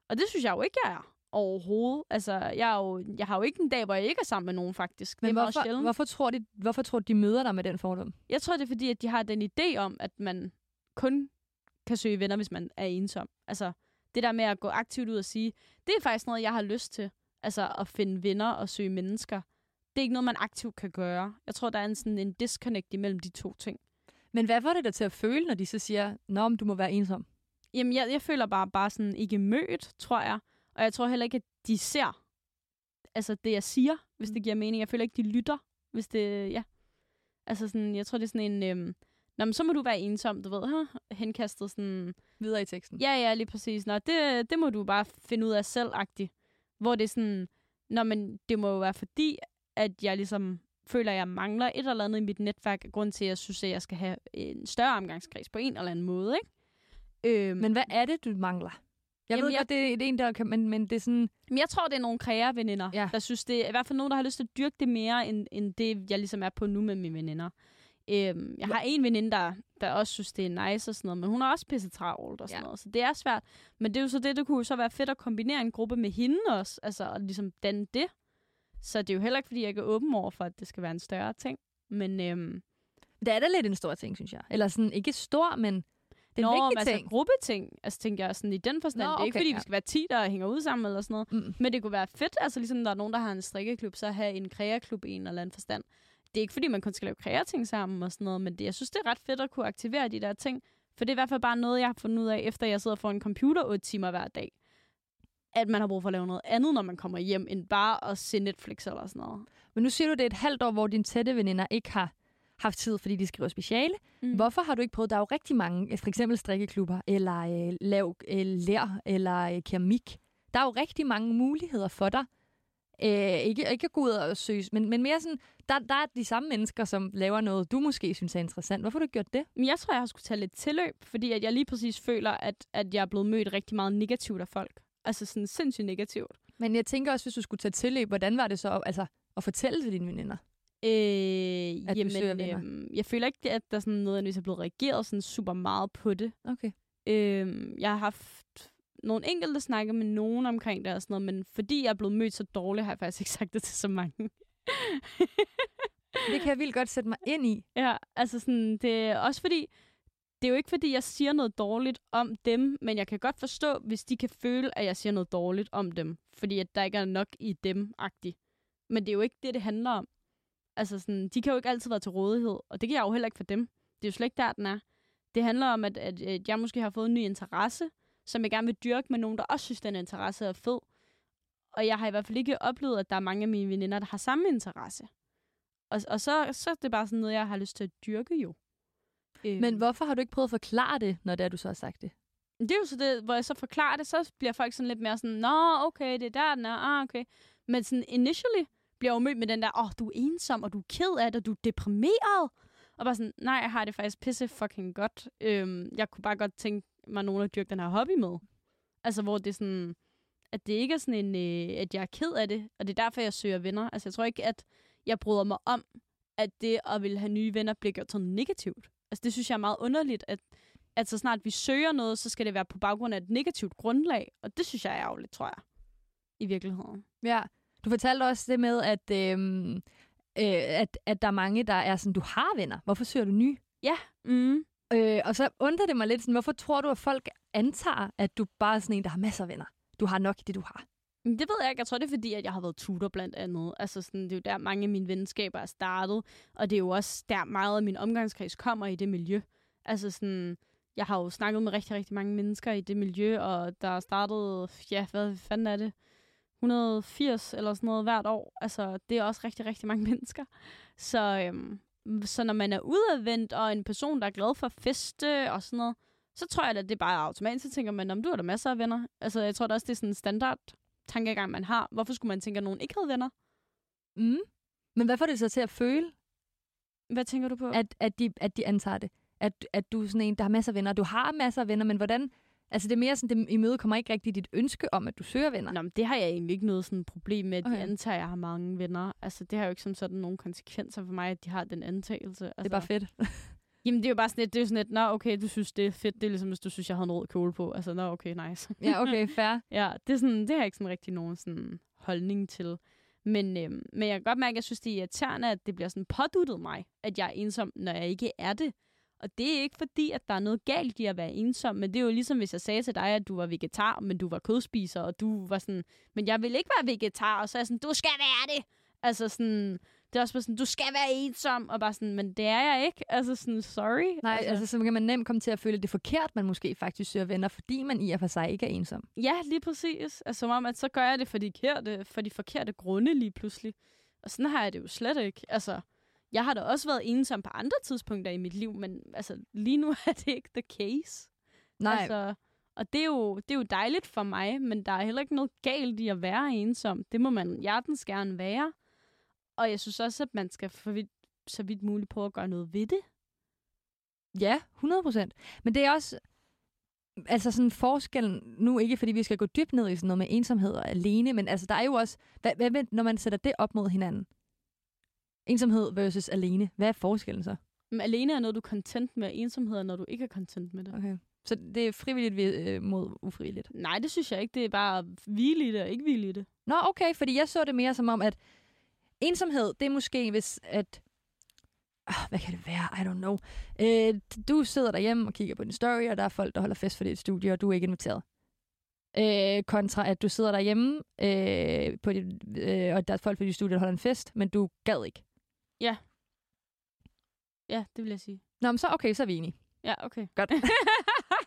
Og det synes jeg jo ikke, jeg er overhovedet. Altså, jeg, er jo, jeg har jo ikke en dag, hvor jeg ikke er sammen med nogen, faktisk. Men det er meget hvorfor, sjældent. hvorfor, tror de, hvorfor tror du, de møder dig med den fordom? Jeg tror, det er fordi, at de har den idé om, at man kun kan søge venner, hvis man er ensom. Altså, det der med at gå aktivt ud og sige, det er faktisk noget, jeg har lyst til. Altså, at finde venner og søge mennesker. Det er ikke noget, man aktivt kan gøre. Jeg tror, der er en, sådan en disconnect imellem de to ting. Men hvad får det dig til at føle, når de så siger, Nå, men du må være ensom? Jamen, jeg, jeg føler bare, bare sådan ikke mødt, tror jeg. Og jeg tror heller ikke, at de ser altså det, jeg siger, hvis det giver mening. Jeg føler ikke, de lytter, hvis det, ja. Altså sådan, jeg tror, det er sådan en, øhm, Nå, men så må du være ensom, du ved, huh? henkastet sådan, Videre i teksten. ja, ja, lige præcis. Nå, det, det må du bare finde ud af selv -agtigt. Hvor det er sådan, nå, men det må jo være fordi, at jeg ligesom føler, at jeg mangler et eller andet i mit netværk, grund til, at jeg synes, at jeg skal have en større omgangskreds på en eller anden måde, ikke? Øhm, Men hvad er det, du mangler? Jeg Jamen, ved jeg- godt, det er det er en, der kan, men, men det er sådan... Men jeg tror, det er nogle kreator-veninder, Ja. der synes, det er i hvert fald nogen, der har lyst til at dyrke det mere, end, end det, jeg ligesom er på nu med mine veninder. Øhm, jeg har en veninde, der, der også synes, det er nice og sådan noget, men hun er også pisse travlt og sådan Ja. noget, så det er svært. Men det er jo så det, det kunne jo så være fedt at kombinere en gruppe med hende også, altså og ligesom danne det. Så det er jo heller ikke, fordi jeg ikke er åben over for, at det skal være en større ting. Men øhm, Det er da lidt en stor ting, synes jeg. Eller sådan, ikke stor, men det er en Nå, vigtig men altså ting. gruppeting, altså tænker jeg sådan i den forstand. Nå, det er ikke, okay, fordi ja. vi skal være 10, der hænger ud sammen eller sådan noget. Mm. Men det kunne være fedt, altså ligesom der er nogen, der har en strikkeklub, så have en kreaklub i en eller anden forstand. Det er ikke, fordi man kun skal lave kreating sammen og sådan noget, men det, jeg synes, det er ret fedt at kunne aktivere de der ting. For det er i hvert fald bare noget, jeg har fundet ud af, efter jeg sidder foran en computer 8 timer hver dag. At man har brug for at lave noget andet, når man kommer hjem, end bare at se Netflix eller sådan noget. Men nu siger du, det er et halvt år, hvor dine tætte veninder ikke har haft tid, fordi de skriver speciale. Mm. Hvorfor har du ikke prøvet? Der er jo rigtig mange, øh, for eksempel strikkeklubber, eller øh, lav øh, lær, eller øh, keramik. Der er jo rigtig mange muligheder for dig. Øh, ikke, ikke at gå ud og søge, men, men mere sådan, der, der er de samme mennesker, som laver noget, du måske synes er interessant. Hvorfor har du gjort det? Men jeg tror, jeg har skulle tage lidt tilløb, fordi at jeg lige præcis føler, at, at jeg er blevet mødt rigtig meget negativt af folk. Altså sådan sindssygt negativt. Men jeg tænker også, hvis du skulle tage tilløb, hvordan var det så altså, at fortælle til dine veninder? Øh, At du søger jamen, venner. øhm, jeg føler ikke, at der sådan nødvendigvis er blevet reageret sådan super meget på det. Okay. Øhm, jeg har haft nogle enkelte snakke med nogen omkring det og sådan noget, men fordi jeg er blevet mødt så dårligt, har jeg faktisk ikke sagt det til så mange. Det kan jeg vildt godt sætte mig ind i. ja, altså sådan, det er også fordi, det er jo ikke fordi, jeg siger noget dårligt om dem, men jeg kan godt forstå, hvis de kan føle, at jeg siger noget dårligt om dem, fordi at der ikke er nok i dem-agtigt. Men det er jo ikke det, det handler om. Altså sådan, de kan jo ikke altid være til rådighed, og det kan jeg jo heller ikke for dem. Det er jo slet ikke der, den er. Det handler om, at, at, at jeg måske har fået en ny interesse, som jeg gerne vil dyrke med nogen, der også synes, den interesse er fed. Og jeg har i hvert fald ikke oplevet, at der er mange af mine veninder, der har samme interesse. Og, og så, så er det bare sådan noget, jeg har lyst til at dyrke jo. Øhm, Men hvorfor har du ikke prøvet at forklare det, når det er, du så har sagt det? det er jo så det, hvor jeg så forklarer det, så bliver folk sådan lidt mere sådan, Nå, okay, det er der, den er, ah, okay. Men sådan initially bliver jo mødt med den der, åh, oh, du er ensom, og du er ked af det, og du er deprimeret. Og bare sådan, nej, jeg har det faktisk pisse fucking godt. Øhm, jeg kunne bare godt tænke mig nogen at dyrke den her hobby med. Altså, hvor det er sådan, at det ikke er sådan en, øh, at jeg er ked af det, og det er derfor, jeg søger venner. Altså, jeg tror ikke, at jeg bryder mig om, at det at ville have nye venner bliver gjort sådan negativt. Altså, det synes jeg er meget underligt, at, at så snart vi søger noget, så skal det være på baggrund af et negativt grundlag. Og det synes jeg er ærgerligt, tror jeg. I virkeligheden. Ja. Du fortalte også det med, at, øhm, øh, at, at der er mange, der er sådan, du har venner. Hvorfor søger du nye? Mm. Øh, og så undrer det mig lidt, sådan, hvorfor tror du, at folk antager, at du bare er sådan en, der har masser af venner? Du har nok det, du har. Men Det ved jeg ikke. Jeg tror, det er fordi, at jeg har været tutor blandt andet. Altså, sådan, det er jo der, mange af mine venskaber er startet. Og det er jo også der, meget af min omgangskreds kommer i det miljø. Altså sådan, jeg har jo snakket med rigtig, rigtig mange mennesker i det miljø, og der er startet, ja, hvad fanden er det? 180 eller sådan noget hvert år. Altså, det er også rigtig, rigtig mange mennesker. Så, øhm, så når man er udadvendt, og en person, der er glad for feste og sådan noget, så tror jeg, at det bare er automatisk. Så tænker man, om du har da masser af venner. Altså, jeg tror da også, det er sådan en standard tankegang, man har. Hvorfor skulle man tænke, at nogen ikke havde venner? Mm. Men hvad får det så til at føle, Hvad tænker du på? at, at, de, at de antager det? At, at du er sådan en, der har masser af venner. Du har masser af venner, men hvordan... Altså, det er mere sådan, det imøde kommer ikke rigtig dit ønske om, at du søger venner. Nå, men det har jeg egentlig ikke noget sådan problem med, at okay. de antager, at jeg har mange venner. Altså, det har jo ikke som sådan nogle konsekvenser for mig, at de har den antagelse. Altså, Det er bare fedt. Jamen, det er jo bare sådan lidt, det er sådan lidt, nå, okay, du synes, det er fedt. Det er ligesom, hvis du synes, jeg havde en rød kjole på. Altså, nå, okay, nice. ja, okay, fair. ja, det, er sådan, det har jeg ikke sådan rigtig nogen sådan holdning til. Men, øhm, men jeg kan godt mærke, at jeg synes, det er irriterende, at det bliver sådan påduttet mig, at jeg er ensom, når jeg ikke er det. Og det er ikke fordi, at der er noget galt i at være ensom, men det er jo ligesom, hvis jeg sagde til dig, at du var vegetar, men du var kødspiser, og du var sådan, men jeg vil ikke være vegetar, og så er jeg sådan, du skal være det! Altså sådan, det er også bare sådan, du skal være ensom, og bare sådan, men det er jeg ikke. Altså sådan, sorry. Nej, altså, altså så kan man nemt komme til at føle, at det er forkert, man måske faktisk søger venner, fordi man i og for sig ikke er ensom. Ja, lige præcis. Altså, som om, at så gør jeg det for de, forkerte, for de forkerte grunde lige pludselig. Og sådan har jeg det jo slet ikke. Altså, jeg har da også været ensom på andre tidspunkter i mit liv, men altså, lige nu er det ikke the case. Nej, Altså, og det er, jo, det er jo dejligt for mig, men der er heller ikke noget galt i at være ensom. Det må man hjertens gerne være. Og jeg synes også, at man skal for vidt, så vidt muligt prøve at gøre noget ved det. Ja, 100 procent. Men det er også... Altså sådan forskellen, nu ikke fordi vi skal gå dybt ned i sådan noget med ensomhed og alene, men altså der er jo også, hvad, hvad, med, når man sætter det op mod hinanden? Ensomhed versus alene. Hvad er forskellen så? Men alene er noget, du er content med, og ensomhed er, når du ikke er content med det. Okay. Så det er frivilligt øh, mod ufrivilligt. Nej, det synes jeg ikke. Det er bare hvile i det og ikke hvile i det. Nå, okay, fordi jeg så det mere som om, at ensomhed, det er måske, hvis at... Ah, hvad kan det være? I don't know. Øh, du sidder derhjemme og kigger på din story, og der er folk, der holder fest for dit studie, og du er ikke inviteret. Øh, kontra at du sidder derhjemme, øh, på dit, øh, og der er folk for dit studie, der holder en fest, men du gad ikke. Ja, det vil jeg sige. Nå, men så okay, så er vi enige. Ja, okay. Godt.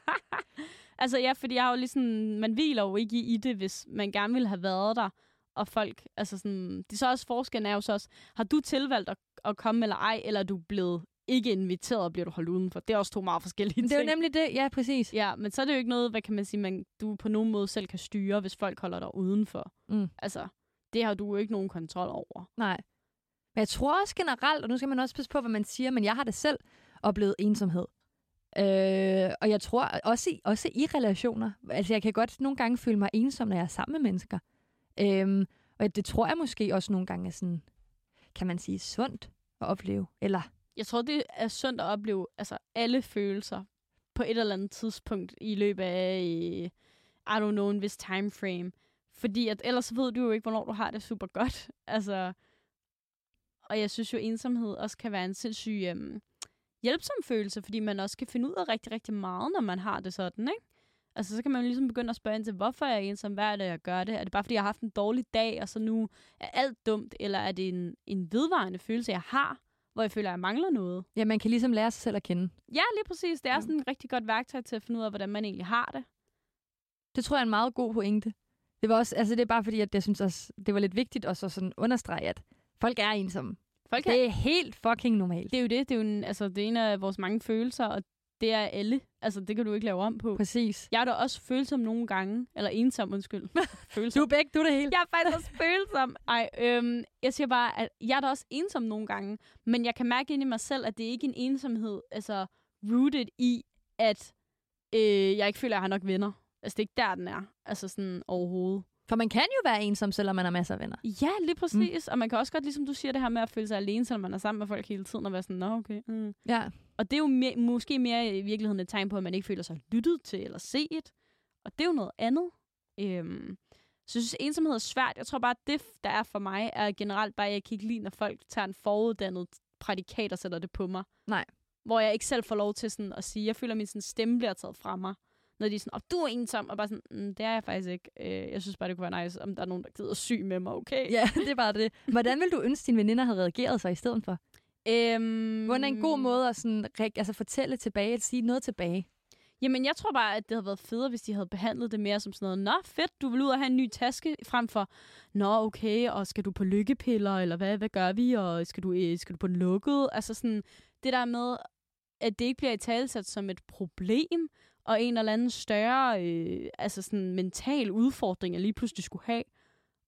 altså ja, fordi jeg har jo ligesom, man hviler jo ikke i, det, hvis man gerne ville have været der. Og folk, altså sådan, det er så også forskellen er jo så også, har du tilvalgt at, at komme eller ej, eller er du blevet ikke inviteret, og bliver du holdt udenfor? Det er også to meget forskellige Det er jo ting. nemlig det, ja, præcis. Ja, men så er det jo ikke noget, hvad kan man sige, man, du på nogen måde selv kan styre, hvis folk holder dig udenfor. Mm. Altså, det har du jo ikke nogen kontrol over. Nej. Men jeg tror også generelt, og nu skal man også passe på, hvad man siger, men jeg har det selv oplevet ensomhed. Øh, og jeg tror også i, også i relationer. Altså jeg kan godt nogle gange føle mig ensom, når jeg er sammen med mennesker. Øh, og det tror jeg måske også nogle gange er sådan, kan man sige, sundt at opleve. Eller, Jeg tror, det er sundt at opleve altså, alle følelser på et eller andet tidspunkt i løbet af, i, I don't know, en vis time frame. Fordi at, ellers ved du jo ikke, hvornår du har det super godt. Altså, og jeg synes jo, ensomhed også kan være en sindssyg øhm, hjælpsom følelse, fordi man også kan finde ud af rigtig, rigtig meget, når man har det sådan, ikke? Altså, så kan man jo ligesom begynde at spørge ind til, hvorfor er jeg ensom? Hvad er det, jeg gør det? Er det bare, fordi jeg har haft en dårlig dag, og så nu er alt dumt? Eller er det en, en vedvarende følelse, jeg har, hvor jeg føler, at jeg mangler noget? ja, man kan ligesom lære sig selv at kende. Ja, lige præcis. Det er sådan et rigtig godt værktøj til at finde ud af, hvordan man egentlig har det. Det tror jeg er en meget god pointe. Det var også, altså det er bare fordi, at jeg synes også, det var lidt vigtigt også at sådan understrege, at folk er ensomme. Folk er, Det er helt fucking normalt. det er jo det. Det er jo en, altså, det er en af vores mange følelser, og det er alle. Altså, det kan du ikke lave om på. Præcis. Jeg er da også følsom nogle gange. Eller ensom, undskyld. følsom. Du er begge, du er det hele. Jeg er faktisk også følsom. Ej, øhm, jeg siger bare, at jeg er da også ensom nogle gange. Men jeg kan mærke ind i mig selv, at det ikke er en ensomhed, altså rooted i, at øh, jeg ikke føler, at jeg har nok venner. Altså, det er ikke der, den er. Altså sådan overhovedet. For man kan jo være ensom, selvom man har masser af venner. Ja, lige præcis. Mm. Og man kan også godt, ligesom du siger, det her med at føle sig alene, selvom man er sammen med folk hele tiden, og være sådan, nå okay. Mm. Ja. Og det er jo mere, måske mere i virkeligheden et tegn på, at man ikke føler sig lyttet til eller set. Og det er jo noget andet. Øhm, så jeg synes, ensomhed er svært. Jeg tror bare, at det, der er for mig, er generelt bare, at jeg kan ikke lide, når folk tager en foruddannet prædikat og sætter det på mig. Nej. Hvor jeg ikke selv får lov til sådan at sige, jeg føler, at min sådan stemme bliver taget fra mig. Når de er sådan, oh, du er ensom, og bare sådan, mm, det er jeg faktisk ikke. Øh, jeg synes bare, det kunne være nice, om der er nogen, der gider syg med mig, okay? Ja, det er bare det. Hvordan vil du ønske, dine veninder havde reageret sig i stedet for? Øhm, Hvordan er en god måde at sådan, altså fortælle tilbage, at sige noget tilbage? Jamen, jeg tror bare, at det havde været federe, hvis de havde behandlet det mere som sådan noget, Nå, fedt, du vil ud og have en ny taske, frem for, Nå, okay, og skal du på lykkepiller, eller hvad, hvad gør vi, og skal du, øh, skal du på den lukkede? Altså sådan, det der med, at det ikke bliver i talesat som et problem, og en eller anden større, øh, altså sådan mental udfordring, jeg lige pludselig skulle have.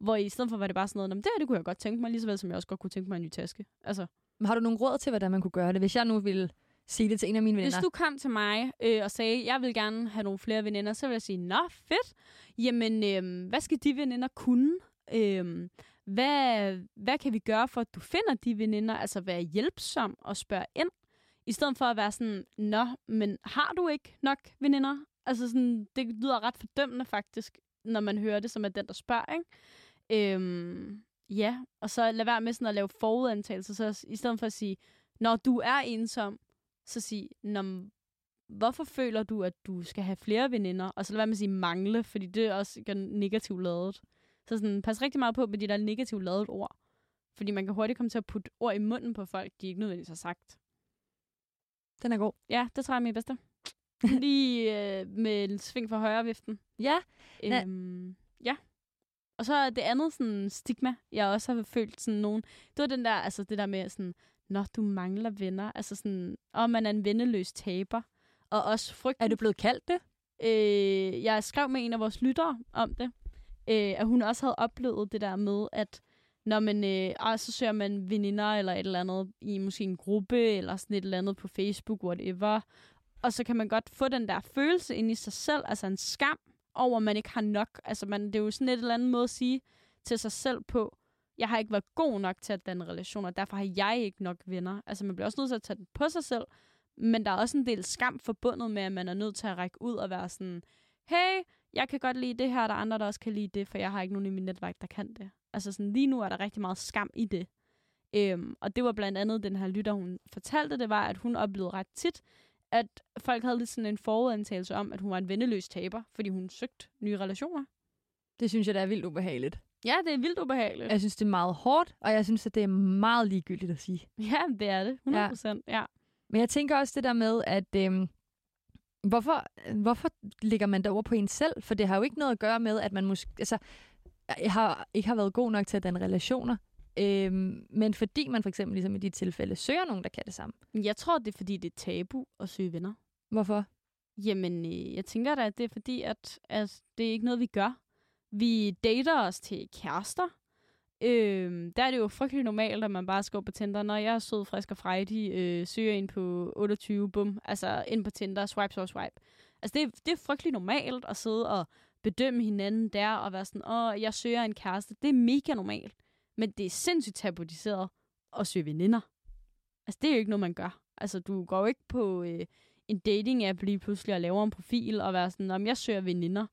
Hvor i stedet for var det bare sådan noget, "Nå, men det her, det kunne jeg godt tænke mig, lige så vel som jeg også godt kunne tænke mig en ny taske. Altså, Men Har du nogle råd til, hvordan man kunne gøre det? Hvis jeg nu ville sige det til en af mine Hvis venner. du kom til mig øh, og sagde, jeg vil gerne have nogle flere veninder, så vil jeg sige, nå, fedt. Jamen, øh, hvad skal de veninder kunne? Øh, hvad, hvad kan vi gøre for, at du finder de veninder? Altså, være hjælpsom og spørge ind. I stedet for at være sådan, nå, men har du ikke nok veninder? Altså, sådan, det lyder ret fordømmende faktisk, når man hører det som er den, der spørger, ikke? Øhm, ja, og så lad være med sådan at lave forudantagelser. Så i stedet for at sige, når du er ensom, så sig, når hvorfor føler du, at du skal have flere veninder? Og så lad være med at sige mangle, fordi det er også negativt lavet. Så sådan, pas rigtig meget på med de der negativt lavet ord. Fordi man kan hurtigt komme til at putte ord i munden på folk, de ikke nødvendigvis har sagt. Den er god. Ja, det tror jeg er min bedste. Lige øh, med en sving for højre viften. Ja. Øhm, ja. Og så det andet sådan stigma, jeg også har følt sådan nogen. Det var den der, altså det der med sådan, når du mangler venner. Altså sådan, og man er en venneløs taber. Og også frygt. er du blevet kaldt det? Øh, jeg skrev med en af vores lyttere om det. Øh, at hun også havde oplevet det der med, at når man, øh, ah, så søger man veninder eller et eller andet i måske en gruppe, eller sådan et eller andet på Facebook, whatever. Og så kan man godt få den der følelse ind i sig selv, altså en skam over, at man ikke har nok. Altså man, det er jo sådan et eller andet måde at sige til sig selv på, jeg har ikke været god nok til at danne relationer, derfor har jeg ikke nok venner. Altså man bliver også nødt til at tage den på sig selv, men der er også en del skam forbundet med, at man er nødt til at række ud og være sådan, hey, jeg kan godt lide det her, der er andre, der også kan lide det, for jeg har ikke nogen i min netværk, der kan det. Altså sådan, lige nu er der rigtig meget skam i det. Øhm, og det var blandt andet den her lytter, hun fortalte, det var, at hun oplevede ret tit, at folk havde lidt sådan en forudantagelse om, at hun var en venneløs taber, fordi hun søgte nye relationer. Det synes jeg, det er vildt ubehageligt. Ja, det er vildt ubehageligt. Jeg synes, det er meget hårdt, og jeg synes, at det er meget ligegyldigt at sige. Ja, det er det. 100 procent. Ja. ja. Men jeg tænker også det der med, at øhm, hvorfor, hvorfor ligger man derover på en selv? For det har jo ikke noget at gøre med, at man måske, altså, har, ikke har været god nok til at danne relationer. Øhm, men fordi man for eksempel ligesom i de tilfælde søger nogen, der kan det samme. Jeg tror, det er, fordi det er tabu at søge venner. Hvorfor? Jamen, øh, jeg tænker da, at det er fordi, at, at det er ikke noget, vi gør. Vi dater os til kærester. Øh, der er det jo frygtelig normalt, at man bare skal gå på Tinder. Når jeg er sød, frisk og frejdig, øh, søger ind på 28, bum, altså ind på Tinder, swipe, swipe, swipe. Altså, det, er- det er frygtelig normalt at sidde og bedømme hinanden der, og være sådan, åh, jeg søger en kæreste. Det er mega normalt. Men det er sindssygt tabuiseret at søge veninder. Altså, det er jo ikke noget, man gør. Altså, du går jo ikke på øh, en dating-app lige pludselig og laver en profil og være sådan, om jeg søger veninder.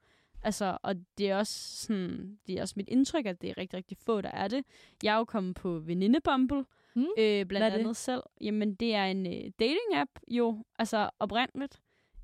Altså, og det er også sådan, det er også mit indtryk, at det er rigtig, rigtig få, der er det. Jeg er jo kommet på venindebumble, Mm. øh, blandt Hvad er det? andet selv. Jamen, det er en øh, dating-app, jo, altså oprindeligt,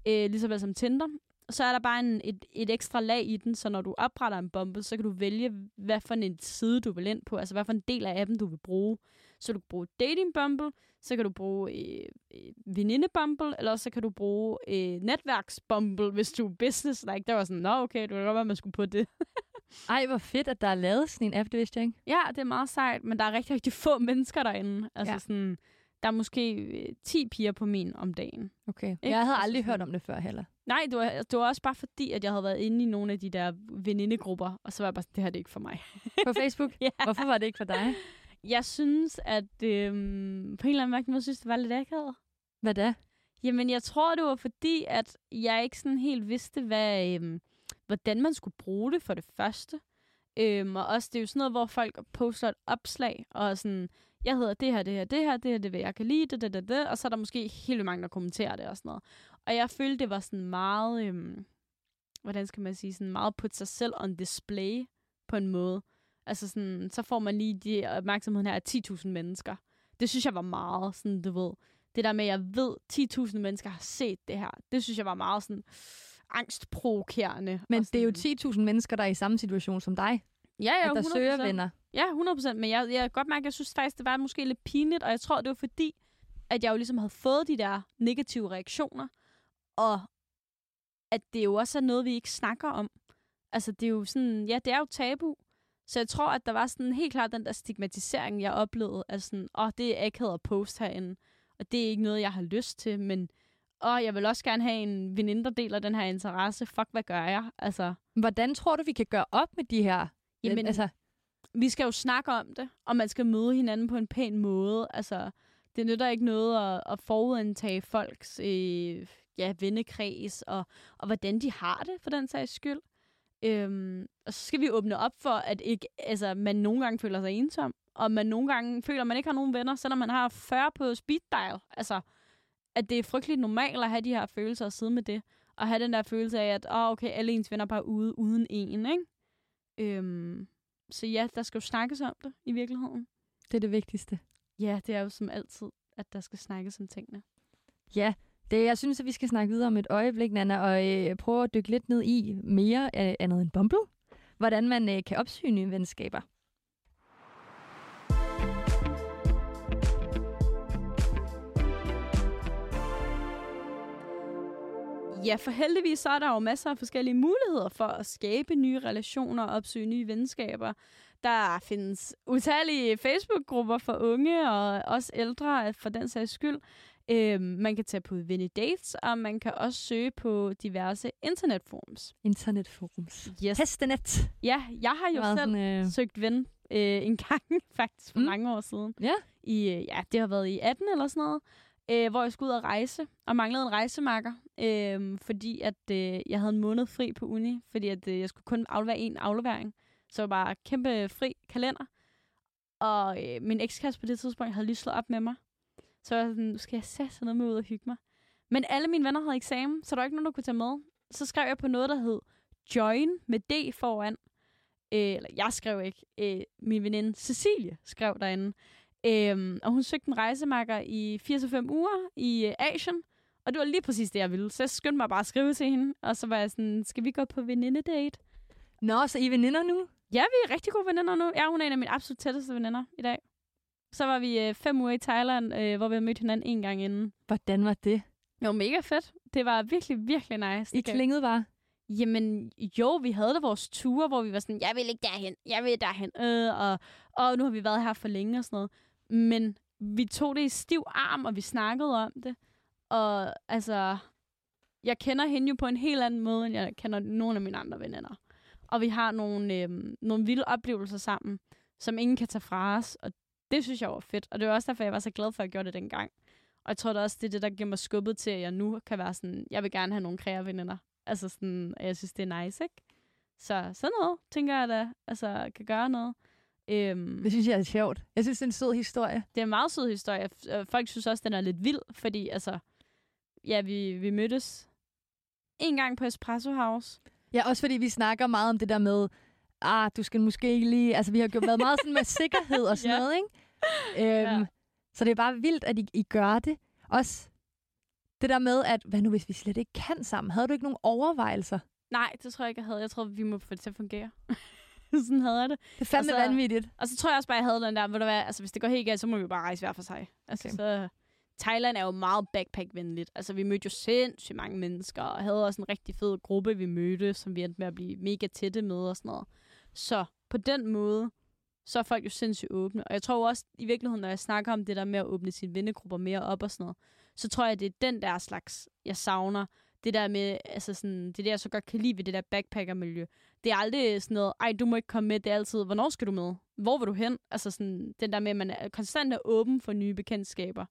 øh, lige så vel som Tinder. Så er der bare en, et, et ekstra lag i den, så når du opretter en Bumble, så kan du vælge, hvad for en side du vil ind på, altså hvad for en del af appen du vil bruge. Så du kan bruge Dating Bumble, så kan du bruge øh, øh, veninde Bumble, eller så kan du bruge øh, netværks Bumble, hvis du er business. Like, der var sådan, nå okay, det kunne godt være, man skulle på det. Ej, hvor fedt, at der er lavet sådan en app, det vidste jeg ikke. Ja, det er meget sejt, men der er rigtig, rigtig få mennesker derinde. Altså Ja. sådan, der er måske øh, 10 piger på min om dagen. Okay. Ikke? Jeg havde Altså aldrig hørt om det før heller. Nej, det var, det var også bare fordi, at jeg havde været inde i nogle af de der venindegrupper, og så var jeg bare sådan, det her det er ikke for mig. På Facebook? Ja. Hvorfor var det ikke for dig? Jeg synes, at øhm, på en eller anden mærkelig måde, synes det var lidt akavet. Hvad da? Jamen, jeg tror, det var fordi, at jeg ikke sådan helt vidste, hvad, øhm, hvordan man skulle bruge det for det første. Øhm, og også, det er jo sådan noget, hvor folk poster et opslag, og sådan, jeg hedder det her, det her, det her, det her, det vil jeg kan lide, det, det, det, det, og så er der måske helt mange, der kommenterer det og sådan noget. Og jeg følte, det var sådan meget, øhm, hvordan skal man sige, sådan meget put sig selv on display på en måde. Altså sådan, så får man lige de opmærksomheden her af 10.000 mennesker. Det synes jeg var meget, sådan, du ved, det der med, at jeg ved, 10.000 mennesker har set det her, det synes jeg var meget sådan angstprovokerende. Men og det er jo sådan- 10.000 mennesker, der er i samme situation som dig, ja, ja, at der 100%. søger venner. Ja, 100%. Men jeg, jeg kan godt mærke, at jeg synes faktisk, det var måske lidt pinligt, og jeg tror, det var fordi, at jeg jo ligesom havde fået de der negative reaktioner, og at det jo også er noget, vi ikke snakker om. Altså, det er jo sådan, ja, det er jo tabu. Så jeg tror, at der var sådan helt klart den der stigmatisering, jeg oplevede, at sådan, åh, det er akavet at post herinde, og det er ikke noget, jeg har lyst til, men åh, jeg vil også gerne have en veninde, der deler den her interesse. Fuck, hvad gør jeg? Altså, Hvordan tror du, vi kan gøre op med de her? Jamen, altså, vi skal jo snakke om det, og man skal møde hinanden på en pæn måde. Altså, Det nytter ikke noget at, at forudindtage folks øh, ja, vennekreds, og, og hvordan de har det, for den sags skyld. Øhm, og så skal vi åbne op for, at ikke, altså, man nogle gange føler sig ensom, og man nogle gange føler, at man ikke har nogen venner, selvom man har 40 på speed dial. Altså, at det er frygteligt normalt at have de her følelser og sidde med det. Og have den der følelse af, at oh, okay, alle ens venner er bare ude uden en, ikke? Øhm, så ja, der skal jo snakkes om det i virkeligheden. Det er det vigtigste. Ja, det er jo som altid, at der skal snakkes om tingene. Ja, det, jeg synes, at vi skal snakke videre om et øjeblik, Nana, og øh, prøve at dykke lidt ned i mere øh, andet end Bumble. Hvordan man øh, kan opsøge nye venskaber. Ja, for heldigvis så er der jo masser af forskellige muligheder for at skabe nye relationer og opsøge nye venskaber. Der findes utallige Facebook-grupper for unge og også ældre for den sags skyld. Øhm, man kan tage på Vinny Dates, og man kan også søge på diverse internetforums. Internetforums. Yes. Hestenet. Ja, jeg har jo selv Sådan, øh, søgt ven øh, en gang, faktisk for Mm. mange år siden. Ja. I, øh, ja, det har været i 18 eller sådan noget, øh, hvor jeg skulle ud og rejse, og manglede en rejsemakker, øh, fordi at øh, jeg havde en måned fri på uni, fordi at øh, jeg skulle kun aflevere en aflevering. Så var bare kæmpe fri kalender. Og øh, min ekskæreste på det tidspunkt havde lige slået op med mig. Så jeg var sådan, nu skal jeg sætte noget med ud og hygge mig. Men alle mine venner havde eksamen, så der var ikke nogen, der kunne tage med. Så skrev jeg på noget, der hed Join med D foran. Øh, eller jeg skrev ikke. Øh, min veninde Cecilie skrev derinde. Øh, og hun søgte en rejsemakker i 4-5 uger i øh, Asien. Og det var lige præcis det, jeg ville. Så jeg skyndte mig bare at skrive til hende. Og så var jeg sådan, skal vi gå på venindedate? Nå, så I er veninder nu? Ja, vi er rigtig gode veninder nu. Ja, hun er en af mine absolut tætteste veninder i dag. Så var vi øh, fem uger i Thailand, øh, hvor vi havde mødt hinanden en gang inden. Hvordan var det? Det var mega fedt. Det var virkelig, virkelig nice. I Det klingede bare? Jamen, jo, vi havde da vores ture, hvor vi var sådan, jeg vil ikke derhen, jeg vil derhen, øh, og, og nu har vi været her for længe og sådan noget. Men vi tog det i stiv arm, og vi snakkede om det. Og altså, jeg kender hende jo på en helt anden måde, end jeg kender nogle af mine andre veninder. Og vi har nogle, øh, nogle vilde oplevelser sammen, som ingen kan tage fra os, og det synes jeg var fedt. Og det var også derfor, jeg var så glad for, at jeg gjorde det dengang. Og jeg tror da også, det er det, der giver mig skubbet til, at jeg nu kan være sådan, jeg vil gerne have nogle kreative veninder. Altså sådan, at jeg synes, det er nice, ikke? Så sådan noget, tænker jeg da, altså kan gøre noget. Øhm, Det synes jeg er sjovt. Jeg synes, det er en sød historie. det er en meget sød historie. Folk synes også, den er lidt vild, fordi altså, ja, vi, vi mødtes en gang på Espresso House. Ja, også fordi vi snakker meget om det der med, ah, du skal måske ikke lige... Altså, vi har gjort været meget sådan med sikkerhed og sådan Ja. noget, ikke? Øhm, Ja. Så det er bare vildt, at I, I gør det. Også det der med, at hvad nu hvis vi slet ikke kan sammen? Havde du ikke nogen overvejelser? Nej, det tror jeg ikke, jeg havde. Jeg tror, vi må få det til at fungere. Sådan havde jeg det. Det er fandme Og så- vanvittigt. Og så tror jeg også bare, jeg havde den der, ved du hvad, altså hvis det går helt galt, så må vi bare rejse hver for sig. Altså Okay. så... Thailand er jo meget backpack-venligt. Altså, vi mødte jo sindssygt mange mennesker, og havde også en rigtig fed gruppe, vi mødte, som vi endte med at blive mega tætte med og sådan noget. Så på den måde, så er folk jo sindssygt åbne. Og jeg tror jo også, i virkeligheden, når jeg snakker om det der med at åbne sine vennegrupper mere op og sådan noget, så tror jeg, det er den der slags, jeg savner. Det der med, altså sådan, det der, jeg så godt kan lide ved det der backpacker-miljø. Det er aldrig sådan noget, ej, du må ikke komme med, det er altid, hvornår skal du med? Hvor vil du hen? Altså sådan, den der med, at man er konstant er åben for nye bekendtskaber,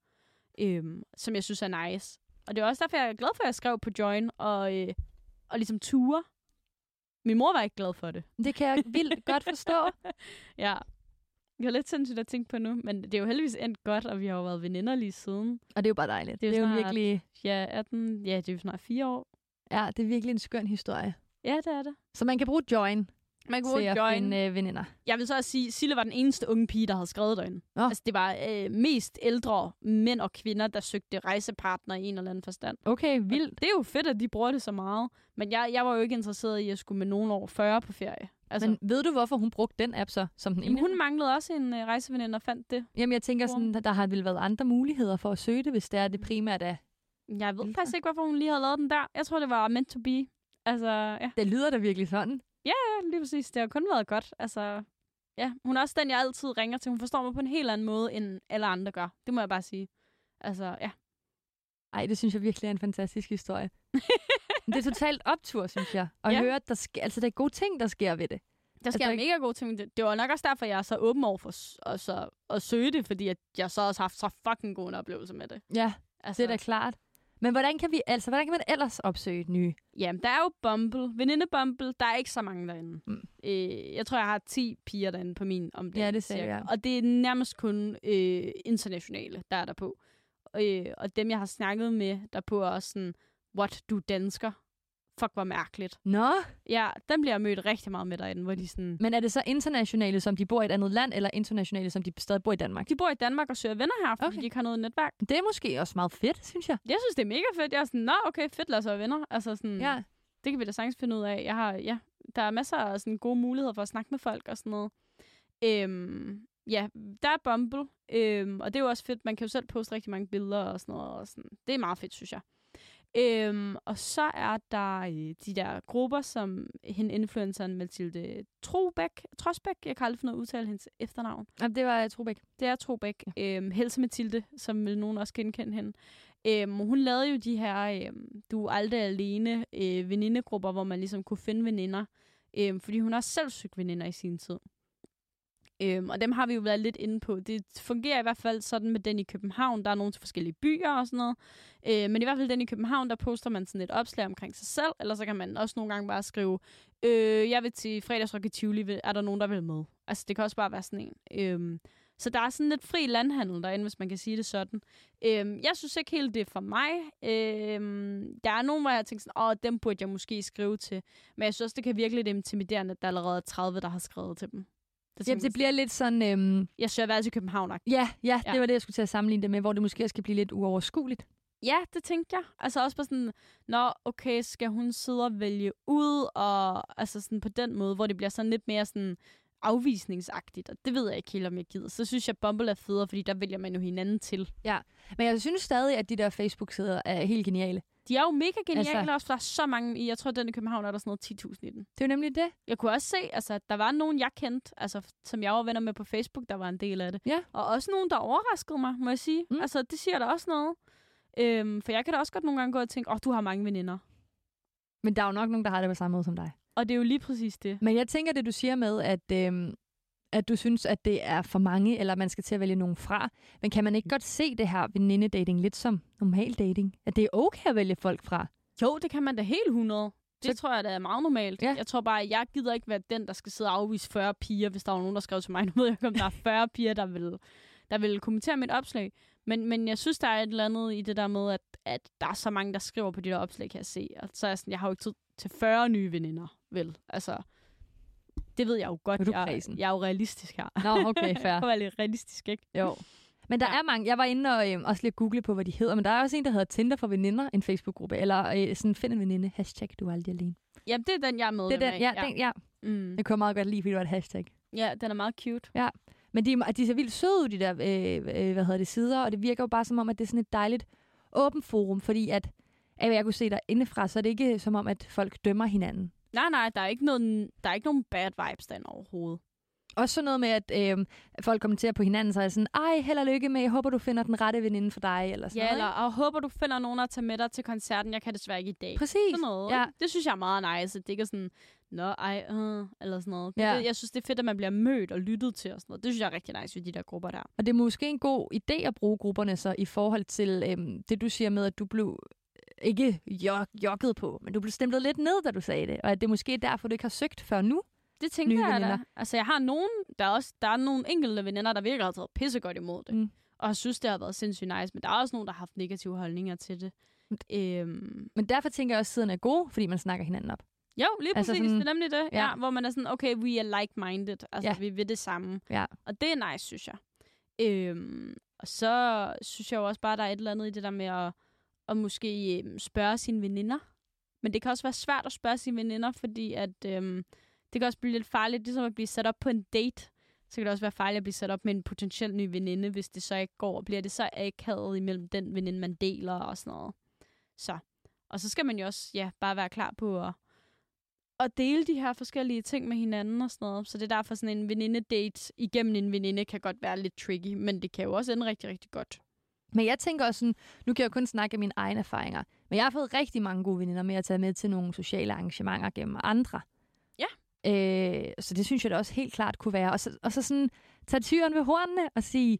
øhm, som jeg synes er nice. Og det er også derfor, jeg er glad for, at jeg skrev på Join, og, øh, og ligesom ture. Min mor var ikke glad for det. Det kan jeg vildt godt forstå. Ja. Jeg har lidt sindssygt at tænke på nu, men det er jo heldigvis endt godt, og vi har jo været veninder lige siden. Og det er jo bare dejligt. Det er Det jo er jo snart- virkelig, Ja, 18, ja, det er jo snart fire år. ja, det er virkelig en skøn historie. Ja, det er det. Så man kan bruge Join Man til at join. finde øh, veninder. Jeg vil så også sige, Sille var den eneste unge pige, der havde skrevet derinde. Nå. Altså, det var øh, mest ældre mænd og kvinder, der søgte rejsepartner i en eller anden forstand. Okay, vildt. Det er jo fedt, at de bruger det så meget. Men jeg, jeg var jo ikke interesseret i at skulle med nogen over 40 på ferie. Altså, Men ved du, hvorfor hun brugte den app så? Som den ene? hun manglede også en øh, rejseveninde og fandt det. Jamen, jeg tænker sådan, at der har vel været andre muligheder for at søge det, hvis det er det primært er. Jeg ved Ældre. faktisk ikke, hvorfor hun lige havde lavet den der. Jeg tror, det var meant to be. Altså, ja, Det lyder da virkelig sådan. Ja lige præcis. Det har kun været godt. Altså, ja, hun er også den, jeg altid ringer til. Hun forstår mig på en helt anden måde, end alle andre gør. Det må jeg bare sige. Altså, ja. Ej, det synes jeg virkelig er en fantastisk historie. Det er totalt optur, synes jeg. At Ja. høre, at der sker, altså, der er gode ting, der sker ved det. Der sker Altså, mega gode ting. Det, var nok også derfor, jeg er så åben over for s- altså, at søge det, fordi at jeg så også har haft så fucking god en oplevelse med det. Ja, Altså, det er da klart. Men hvordan kan vi, altså, hvordan kan man ellers opsøge nye? Jamen, der er jo Bumble. Veninde Bumble, der er ikke så mange derinde. Mm. Øh, jeg tror, jeg har 10 piger derinde på min omdeling. Ja, det cirka. jeg. Og det er nærmest kun øh, internationale, der er der på. Øh, og dem, jeg har snakket med derpå, er også sådan, what, du er dansker? Fuck, hvor mærkeligt. Nå, Ja, den bliver jeg mødt rigtig meget med derinde, hvor de sådan... men er det så internationale, som de bor i et andet land, eller internationale, som de stadig bor i Danmark? De bor i Danmark og søger venner her, fordi Okay. de ikke har noget netværk. Det er måske også meget fedt, synes jeg. Jeg synes, det er mega fedt. Jeg er sådan, nå, okay, fedt, lad os være venner. Altså sådan, Ja. det kan vi da sagtens finde ud af. Jeg har, ja, der er masser af sådan gode muligheder for at snakke med folk og sådan noget. Øhm, ja, der er Bumble, øhm, og det er jo også fedt. Man kan jo selv poste rigtig mange billeder og sådan noget. Og sådan. Det er meget fedt, synes jeg. Øhm, og så er der øh, de der grupper, som hende influenceren Mathilde Trobæk, Trosbæk, jeg kan aldrig finde ud af at udtale hendes efternavn. Jamen, det var Trobæk. Det er Trobæk. Øhm, Helse Mathilde, som vil nogen også genkende hende. Øhm, hun lavede jo de her øhm, Du er aldrig alene øh, venindegrupper, hvor man ligesom kunne finde veninder. Øhm, fordi hun har selv søgt veninder i sin tid. Øhm, og dem har vi jo været lidt inde på. Det fungerer i hvert fald sådan med den i København. Der er nogle til forskellige byer og sådan noget. Øh, men i hvert fald den i København, der poster man sådan et opslag omkring sig selv. Eller så kan man også nogle gange bare skrive, øh, jeg vil til fredagsrock i Tivoli, er der nogen, der vil med? Altså det kan også bare være sådan en. Øhm, så der er sådan lidt fri landhandel derinde, hvis man kan sige det sådan. Øhm, jeg synes ikke helt, det er for mig. Øhm, der er nogen, hvor jeg tænker sådan, åh, dem burde jeg måske skrive til. Men jeg synes også, det kan virke lidt intimiderende, at der allerede er 30, der har skrevet til dem. Der Jamen, tænker det bliver lidt sådan... Øhm, Jeg søger været til København. ja, ja, ja, Ja. det var det, jeg skulle til at sammenligne det med, hvor det måske kan blive lidt uoverskueligt. Ja, det tænkte jeg. Altså også på sådan, nå, okay, skal hun sidde og vælge ud, og altså sådan på den måde, hvor det bliver sådan lidt mere sådan afvisningsagtigt, og det ved jeg ikke helt, om jeg gider. Så synes jeg, Bumble er federe, fordi der vælger man jo hinanden til. Men jeg synes stadig, at de der Facebook-sider er helt geniale. De er jo mega geniale Altså- også, for der er så mange i. Jeg tror, at den i København er der sådan noget 10.000 i den. Det er jo nemlig det. Jeg kunne også se, altså, der var nogen, jeg kendte, altså, som jeg var venner med på Facebook, der var en del af det. Ja. Og også nogen, der overraskede mig, må jeg sige. Mm. Altså, det siger der også noget. Øhm, for jeg kan da også godt nogle gange gå og tænke, åh, oh, du har mange veninder. Men der er jo nok nogen, der har det på samme måde som dig. Og det er jo lige præcis det. Men jeg tænker, det du siger med, at, øhm, at du synes, at det er for mange, eller man skal til at vælge nogen fra. Men kan man ikke godt se det her venindedating lidt som normal dating? At det er okay at vælge folk fra? Jo, det kan man da helt 100. Det Så- tror jeg, det er meget normalt. Ja. Jeg tror bare, at jeg gider ikke være den, der skal sidde og afvise 40 piger, hvis der var nogen, der skrev til mig. Nu ved jeg ikke, om der er 40 piger, der vil, der vil kommentere mit opslag. Men, men jeg synes, der er et eller andet i det der med, at, at der er så mange, der skriver på de der opslag, kan jeg se. Og så er jeg sådan, jeg har jo ikke tid til 40 nye veninder, vel? Altså, det ved jeg jo godt. Er du jeg, jeg er jo realistisk her. Nå, okay, fair. Jeg være lidt realistisk, ikke? Jo. Men der Ja. er mange. Jeg var inde og øh, også lige google på, hvad de hedder. Men der er også en, der hedder Tinder for veninder, en Facebook-gruppe. Eller øh, sådan, find en veninde. Hashtag, du er aldrig alene. Jamen, det er den, jeg er med Det er den, ja, den, ja. Mm. Det kunne jeg meget godt lide, fordi det var et hashtag. ja, den er meget cute. Men de, er- de er så vildt søde ud, de der øh, øh, hvad hedder det, sider, og det virker jo bare som om, at det er sådan et dejligt åbent forum, fordi at, af hvad jeg kunne se der indefra, så er det ikke som om, at folk dømmer hinanden. Nej, nej, der er ikke, noget, der er ikke nogen bad vibes derinde overhovedet. Også sådan noget med, at øh, folk kommenterer på hinanden, så er sådan, ej, held og lykke med, jeg håber, du finder den rette veninde for dig, eller sådan Ja, noget. eller og håber, du finder nogen at tage med dig til koncerten. Jeg kan desværre ikke i dag. Præcis. Sådan noget. Ja. Ja. Det synes jeg er meget nice. at Det ikke er sådan, nå, ej, øh, eller sådan noget. Ja. Ja. Det, jeg synes, det er fedt, at man bliver mødt og lyttet til og sådan noget. Det synes jeg er rigtig nice ved de der grupper der. Og det er måske en god idé at bruge grupperne så i forhold til øhm, det, du siger med, at du blev ikke jog- jogget på, men du blev stemplet lidt ned, da du sagde det. Og at det måske er derfor, du ikke har søgt før nu. Det tænker Nye jeg veninder. da. Altså, jeg har nogen, der er også, der er nogle enkelte veninder, der virkelig har taget pissegodt imod det. Mm. Mm. Og har synes, det har været sindssygt nice. Men der er også nogen, der har haft negative holdninger til det. Øhm, Men derfor tænker jeg også, at siden er god, fordi man snakker hinanden op. Jo, lige Altså præcis. sådan- det er nemlig det. ja. Ja. Hvor man er sådan, okay, we are like-minded. Altså, ja. vi vil det samme. Ja. Og det er nice, synes jeg. Øhm, og så synes jeg jo også bare, der er et eller andet i det der med at, at måske øh, spørge sine veninder. Men det kan også være svært at spørge sine veninder, fordi at, øh, det kan også blive lidt farligt, ligesom at blive sat op på en date. Så kan det også være farligt at blive sat op med en potentiel ny veninde, hvis det så ikke går. Bliver det så akavet imellem den veninde, man deler og sådan noget. Så. Og så skal man jo også ja, bare være klar på at, at dele de her forskellige ting med hinanden og sådan noget. Så det er derfor sådan en veninde-date igennem en veninde kan godt være lidt tricky, men det kan jo også ende rigtig, rigtig godt. Men jeg tænker også sådan, nu kan jeg jo kun snakke af mine egne erfaringer, men jeg har fået rigtig mange gode veninder med at tage med til nogle sociale arrangementer gennem andre. Ja. Øh, så det synes jeg da også helt klart kunne være. Og så, og så sådan tage tyren ved hornene og sige,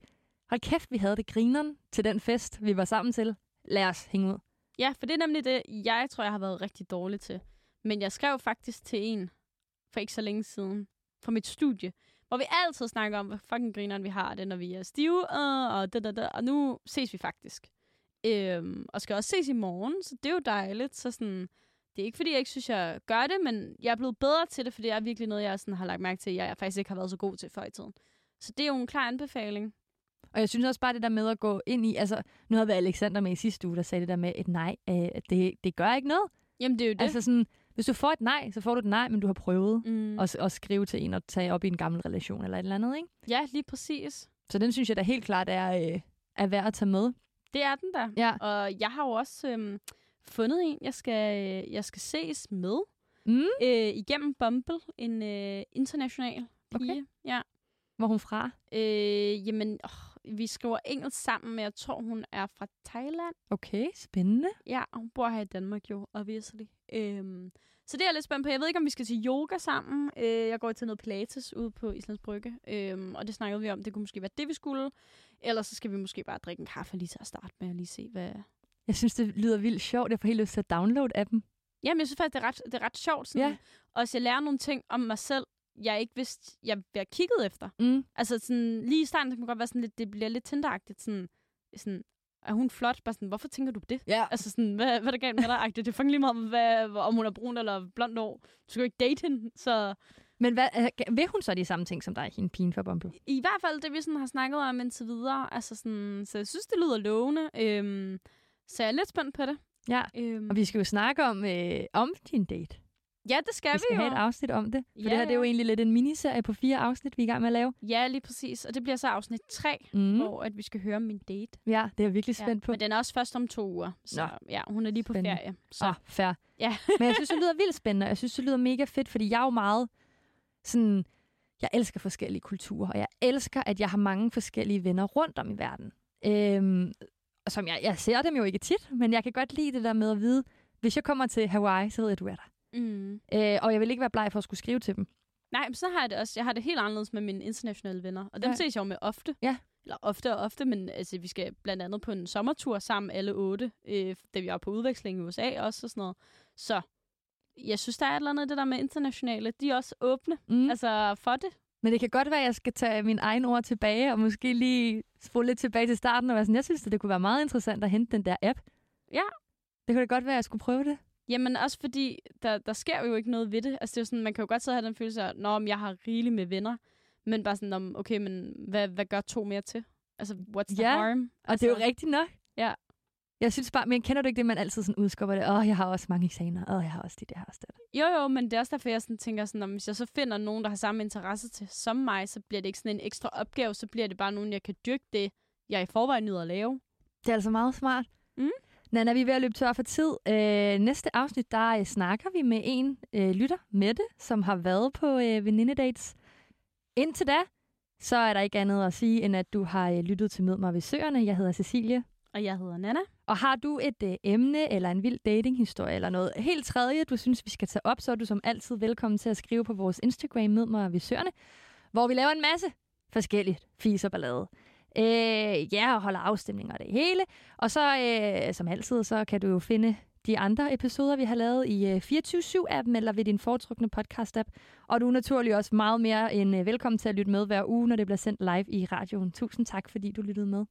hold kæft, vi havde det grineren til den fest, vi var sammen til. Lad os hænge ud. Ja, for det er nemlig det, jeg tror, jeg har været rigtig dårlig til. Men jeg skrev faktisk til en for ikke så længe siden fra mit studie, hvor vi altid snakker om, hvor fucking grineren vi har det, når vi er stive, øh, og det, det, det, og nu ses vi faktisk. Øhm, og skal også ses i morgen, så det er jo dejligt. Så sådan, det er ikke, fordi jeg ikke synes, jeg gør det, men jeg er blevet bedre til det, fordi det er virkelig noget, jeg sådan har lagt mærke til, at jeg faktisk ikke har været så god til før i tiden. Så det er jo en klar anbefaling. Og jeg synes også bare det der med at gå ind i, altså nu havde vi Alexander med i sidste uge, der sagde det der med et nej, øh, det, det gør ikke noget. Jamen, det er jo det. Altså sådan, hvis du får et nej, så får du et nej, men du har prøvet mm. at, at skrive til en og tage op i en gammel relation eller et eller andet, ikke? Ja, lige præcis. Så den synes jeg da helt klart er, øh, er værd at tage med. Det er den der. Ja. Og jeg har jo også øhm, fundet en, jeg skal, jeg skal ses med. Mm. Øh, igennem Bumble, en øh, international pige. Okay. Ja. Hvor er hun fra? Øh, jamen, åh, vi skriver engelsk sammen, men jeg tror, hun er fra Thailand. Okay, spændende. Ja, og hun bor her i Danmark jo, obviously. Øhm, så det er jeg lidt spændt på. Jeg ved ikke, om vi skal til yoga sammen. Øh, jeg går til noget pilates ude på Islands Brygge, øhm, og det snakkede vi om. Det kunne måske være det, vi skulle. Ellers så skal vi måske bare drikke en kaffe lige til at starte med og lige se, hvad... Jeg synes, det lyder vildt sjovt. Jeg får helt lyst til at downloade appen. Jamen, jeg synes faktisk, det er ret, det er ret sjovt. Sådan. Ja. Også jeg lærer nogle ting om mig selv, jeg ikke vidste, jeg bliver kigget efter. Mm. Altså sådan, lige i starten, det kan godt være sådan lidt, det bliver lidt tinderagtigt. Sådan, sådan, er hun flot? Bare sådan, hvorfor tænker du på det? Ja. Altså sådan, hvad, hvad er der galt med dig? agtigt? Det er fucking lige meget, hvad, om hun er brun eller blond hår. Du skal jo ikke date hende. Så Men hvad, vil hun så de samme ting som dig, hende pigen fra Bumble? i hvert fald det, vi sådan har snakket om indtil videre. Altså sådan, så jeg synes, det lyder lovende. Øhm, så jeg er lidt spændt på det. Ja. Øhm, Og vi skal jo snakke om, øh, om din date. Ja, det skal vi vi, skal jo. have et afsnit om det. For Ja, det her det er jo ja. egentlig lidt en miniserie på fire afsnit, vi er i gang med at lave. Ja, lige præcis. Og det bliver så afsnit 3, Mm. hvor at vi skal høre om min date. Ja, det er jeg virkelig spændt på. Men den er også først om to uger. Så Nå. ja, hun er lige på Spændende. ferie. Så Ah, fair. Ja. Men jeg synes, det lyder vildt spændende. Jeg synes, det lyder mega fedt, fordi jeg er jo meget sådan... Jeg elsker forskellige kulturer, og jeg elsker, at jeg har mange forskellige venner rundt om i verden. Øhm, og som jeg, jeg ser dem jo ikke tit, men jeg kan godt lide det der med at vide, hvis jeg kommer til Hawaii, så ved jeg, at du er der. Mm. Øh, og jeg vil ikke være bleg for at skulle skrive til dem. Nej, men så har jeg det også. Jeg har det helt anderledes med mine internationale venner. Og dem Ja. ses jeg jo med ofte. Ja. Eller ofte og ofte, men altså, vi skal blandt andet på en sommertur sammen alle otte, øh, da vi var på udveksling i USA også og sådan noget. Så jeg synes, der er et eller andet det der med internationale. De er også åbne Mm. altså for det. Men det kan godt være, at jeg skal tage min egen ord tilbage, og måske lige spole lidt tilbage til starten, og være sådan, jeg synes, at det kunne være meget interessant at hente den der app. Ja. Det kunne da godt være, at jeg skulle prøve det. Jamen også fordi, der, der sker jo ikke noget ved det. Altså det er jo sådan, man kan jo godt sidde og have den følelse af, at jeg har rigeligt med venner. Men bare sådan, om, okay, men hvad, hvad gør to mere til? Altså, what's the Ja, harm? Og altså, det er jo rigtigt nok. Ja. Jeg synes bare, men kender du ikke det, man altid sådan udskubber det? Åh, oh, jeg har også mange eksamener. Åh, oh, jeg har også det, har også det. Jo, jo, men det er også derfor, jeg sådan tænker, sådan, om hvis jeg så finder nogen, der har samme interesse til som mig, så bliver det ikke sådan en ekstra opgave, så bliver det bare nogen, jeg kan dyrke det, jeg i forvejen nyder at lave. Det er altså meget smart. Mm. Nana, vi er ved at løbe tør for tid. Øh, næste afsnit, der øh, snakker vi med en øh, lytter, Mette, som har været på øh, venindedates. Indtil da, så er der ikke andet at sige, end at du har øh, lyttet til Mød mig ved Søerne. Jeg hedder Cecilie. Og jeg hedder Nana. Og har du et øh, emne eller en vild datinghistorie eller noget helt tredje, du synes, vi skal tage op, så er du som altid velkommen til at skrive på vores Instagram, Mød mig ved Søerne, hvor vi laver en masse forskelligt fis og ballade. Øh, ja, og holder afstemninger og det hele. Og så, øh, som altid, så kan du jo finde de andre episoder, vi har lavet i øh, 24-7-appen eller ved din foretrukne podcast-app. Og du er naturligvis også meget mere end øh, velkommen til at lytte med hver uge, når det bliver sendt live i radioen. Tusind tak, fordi du lyttede med.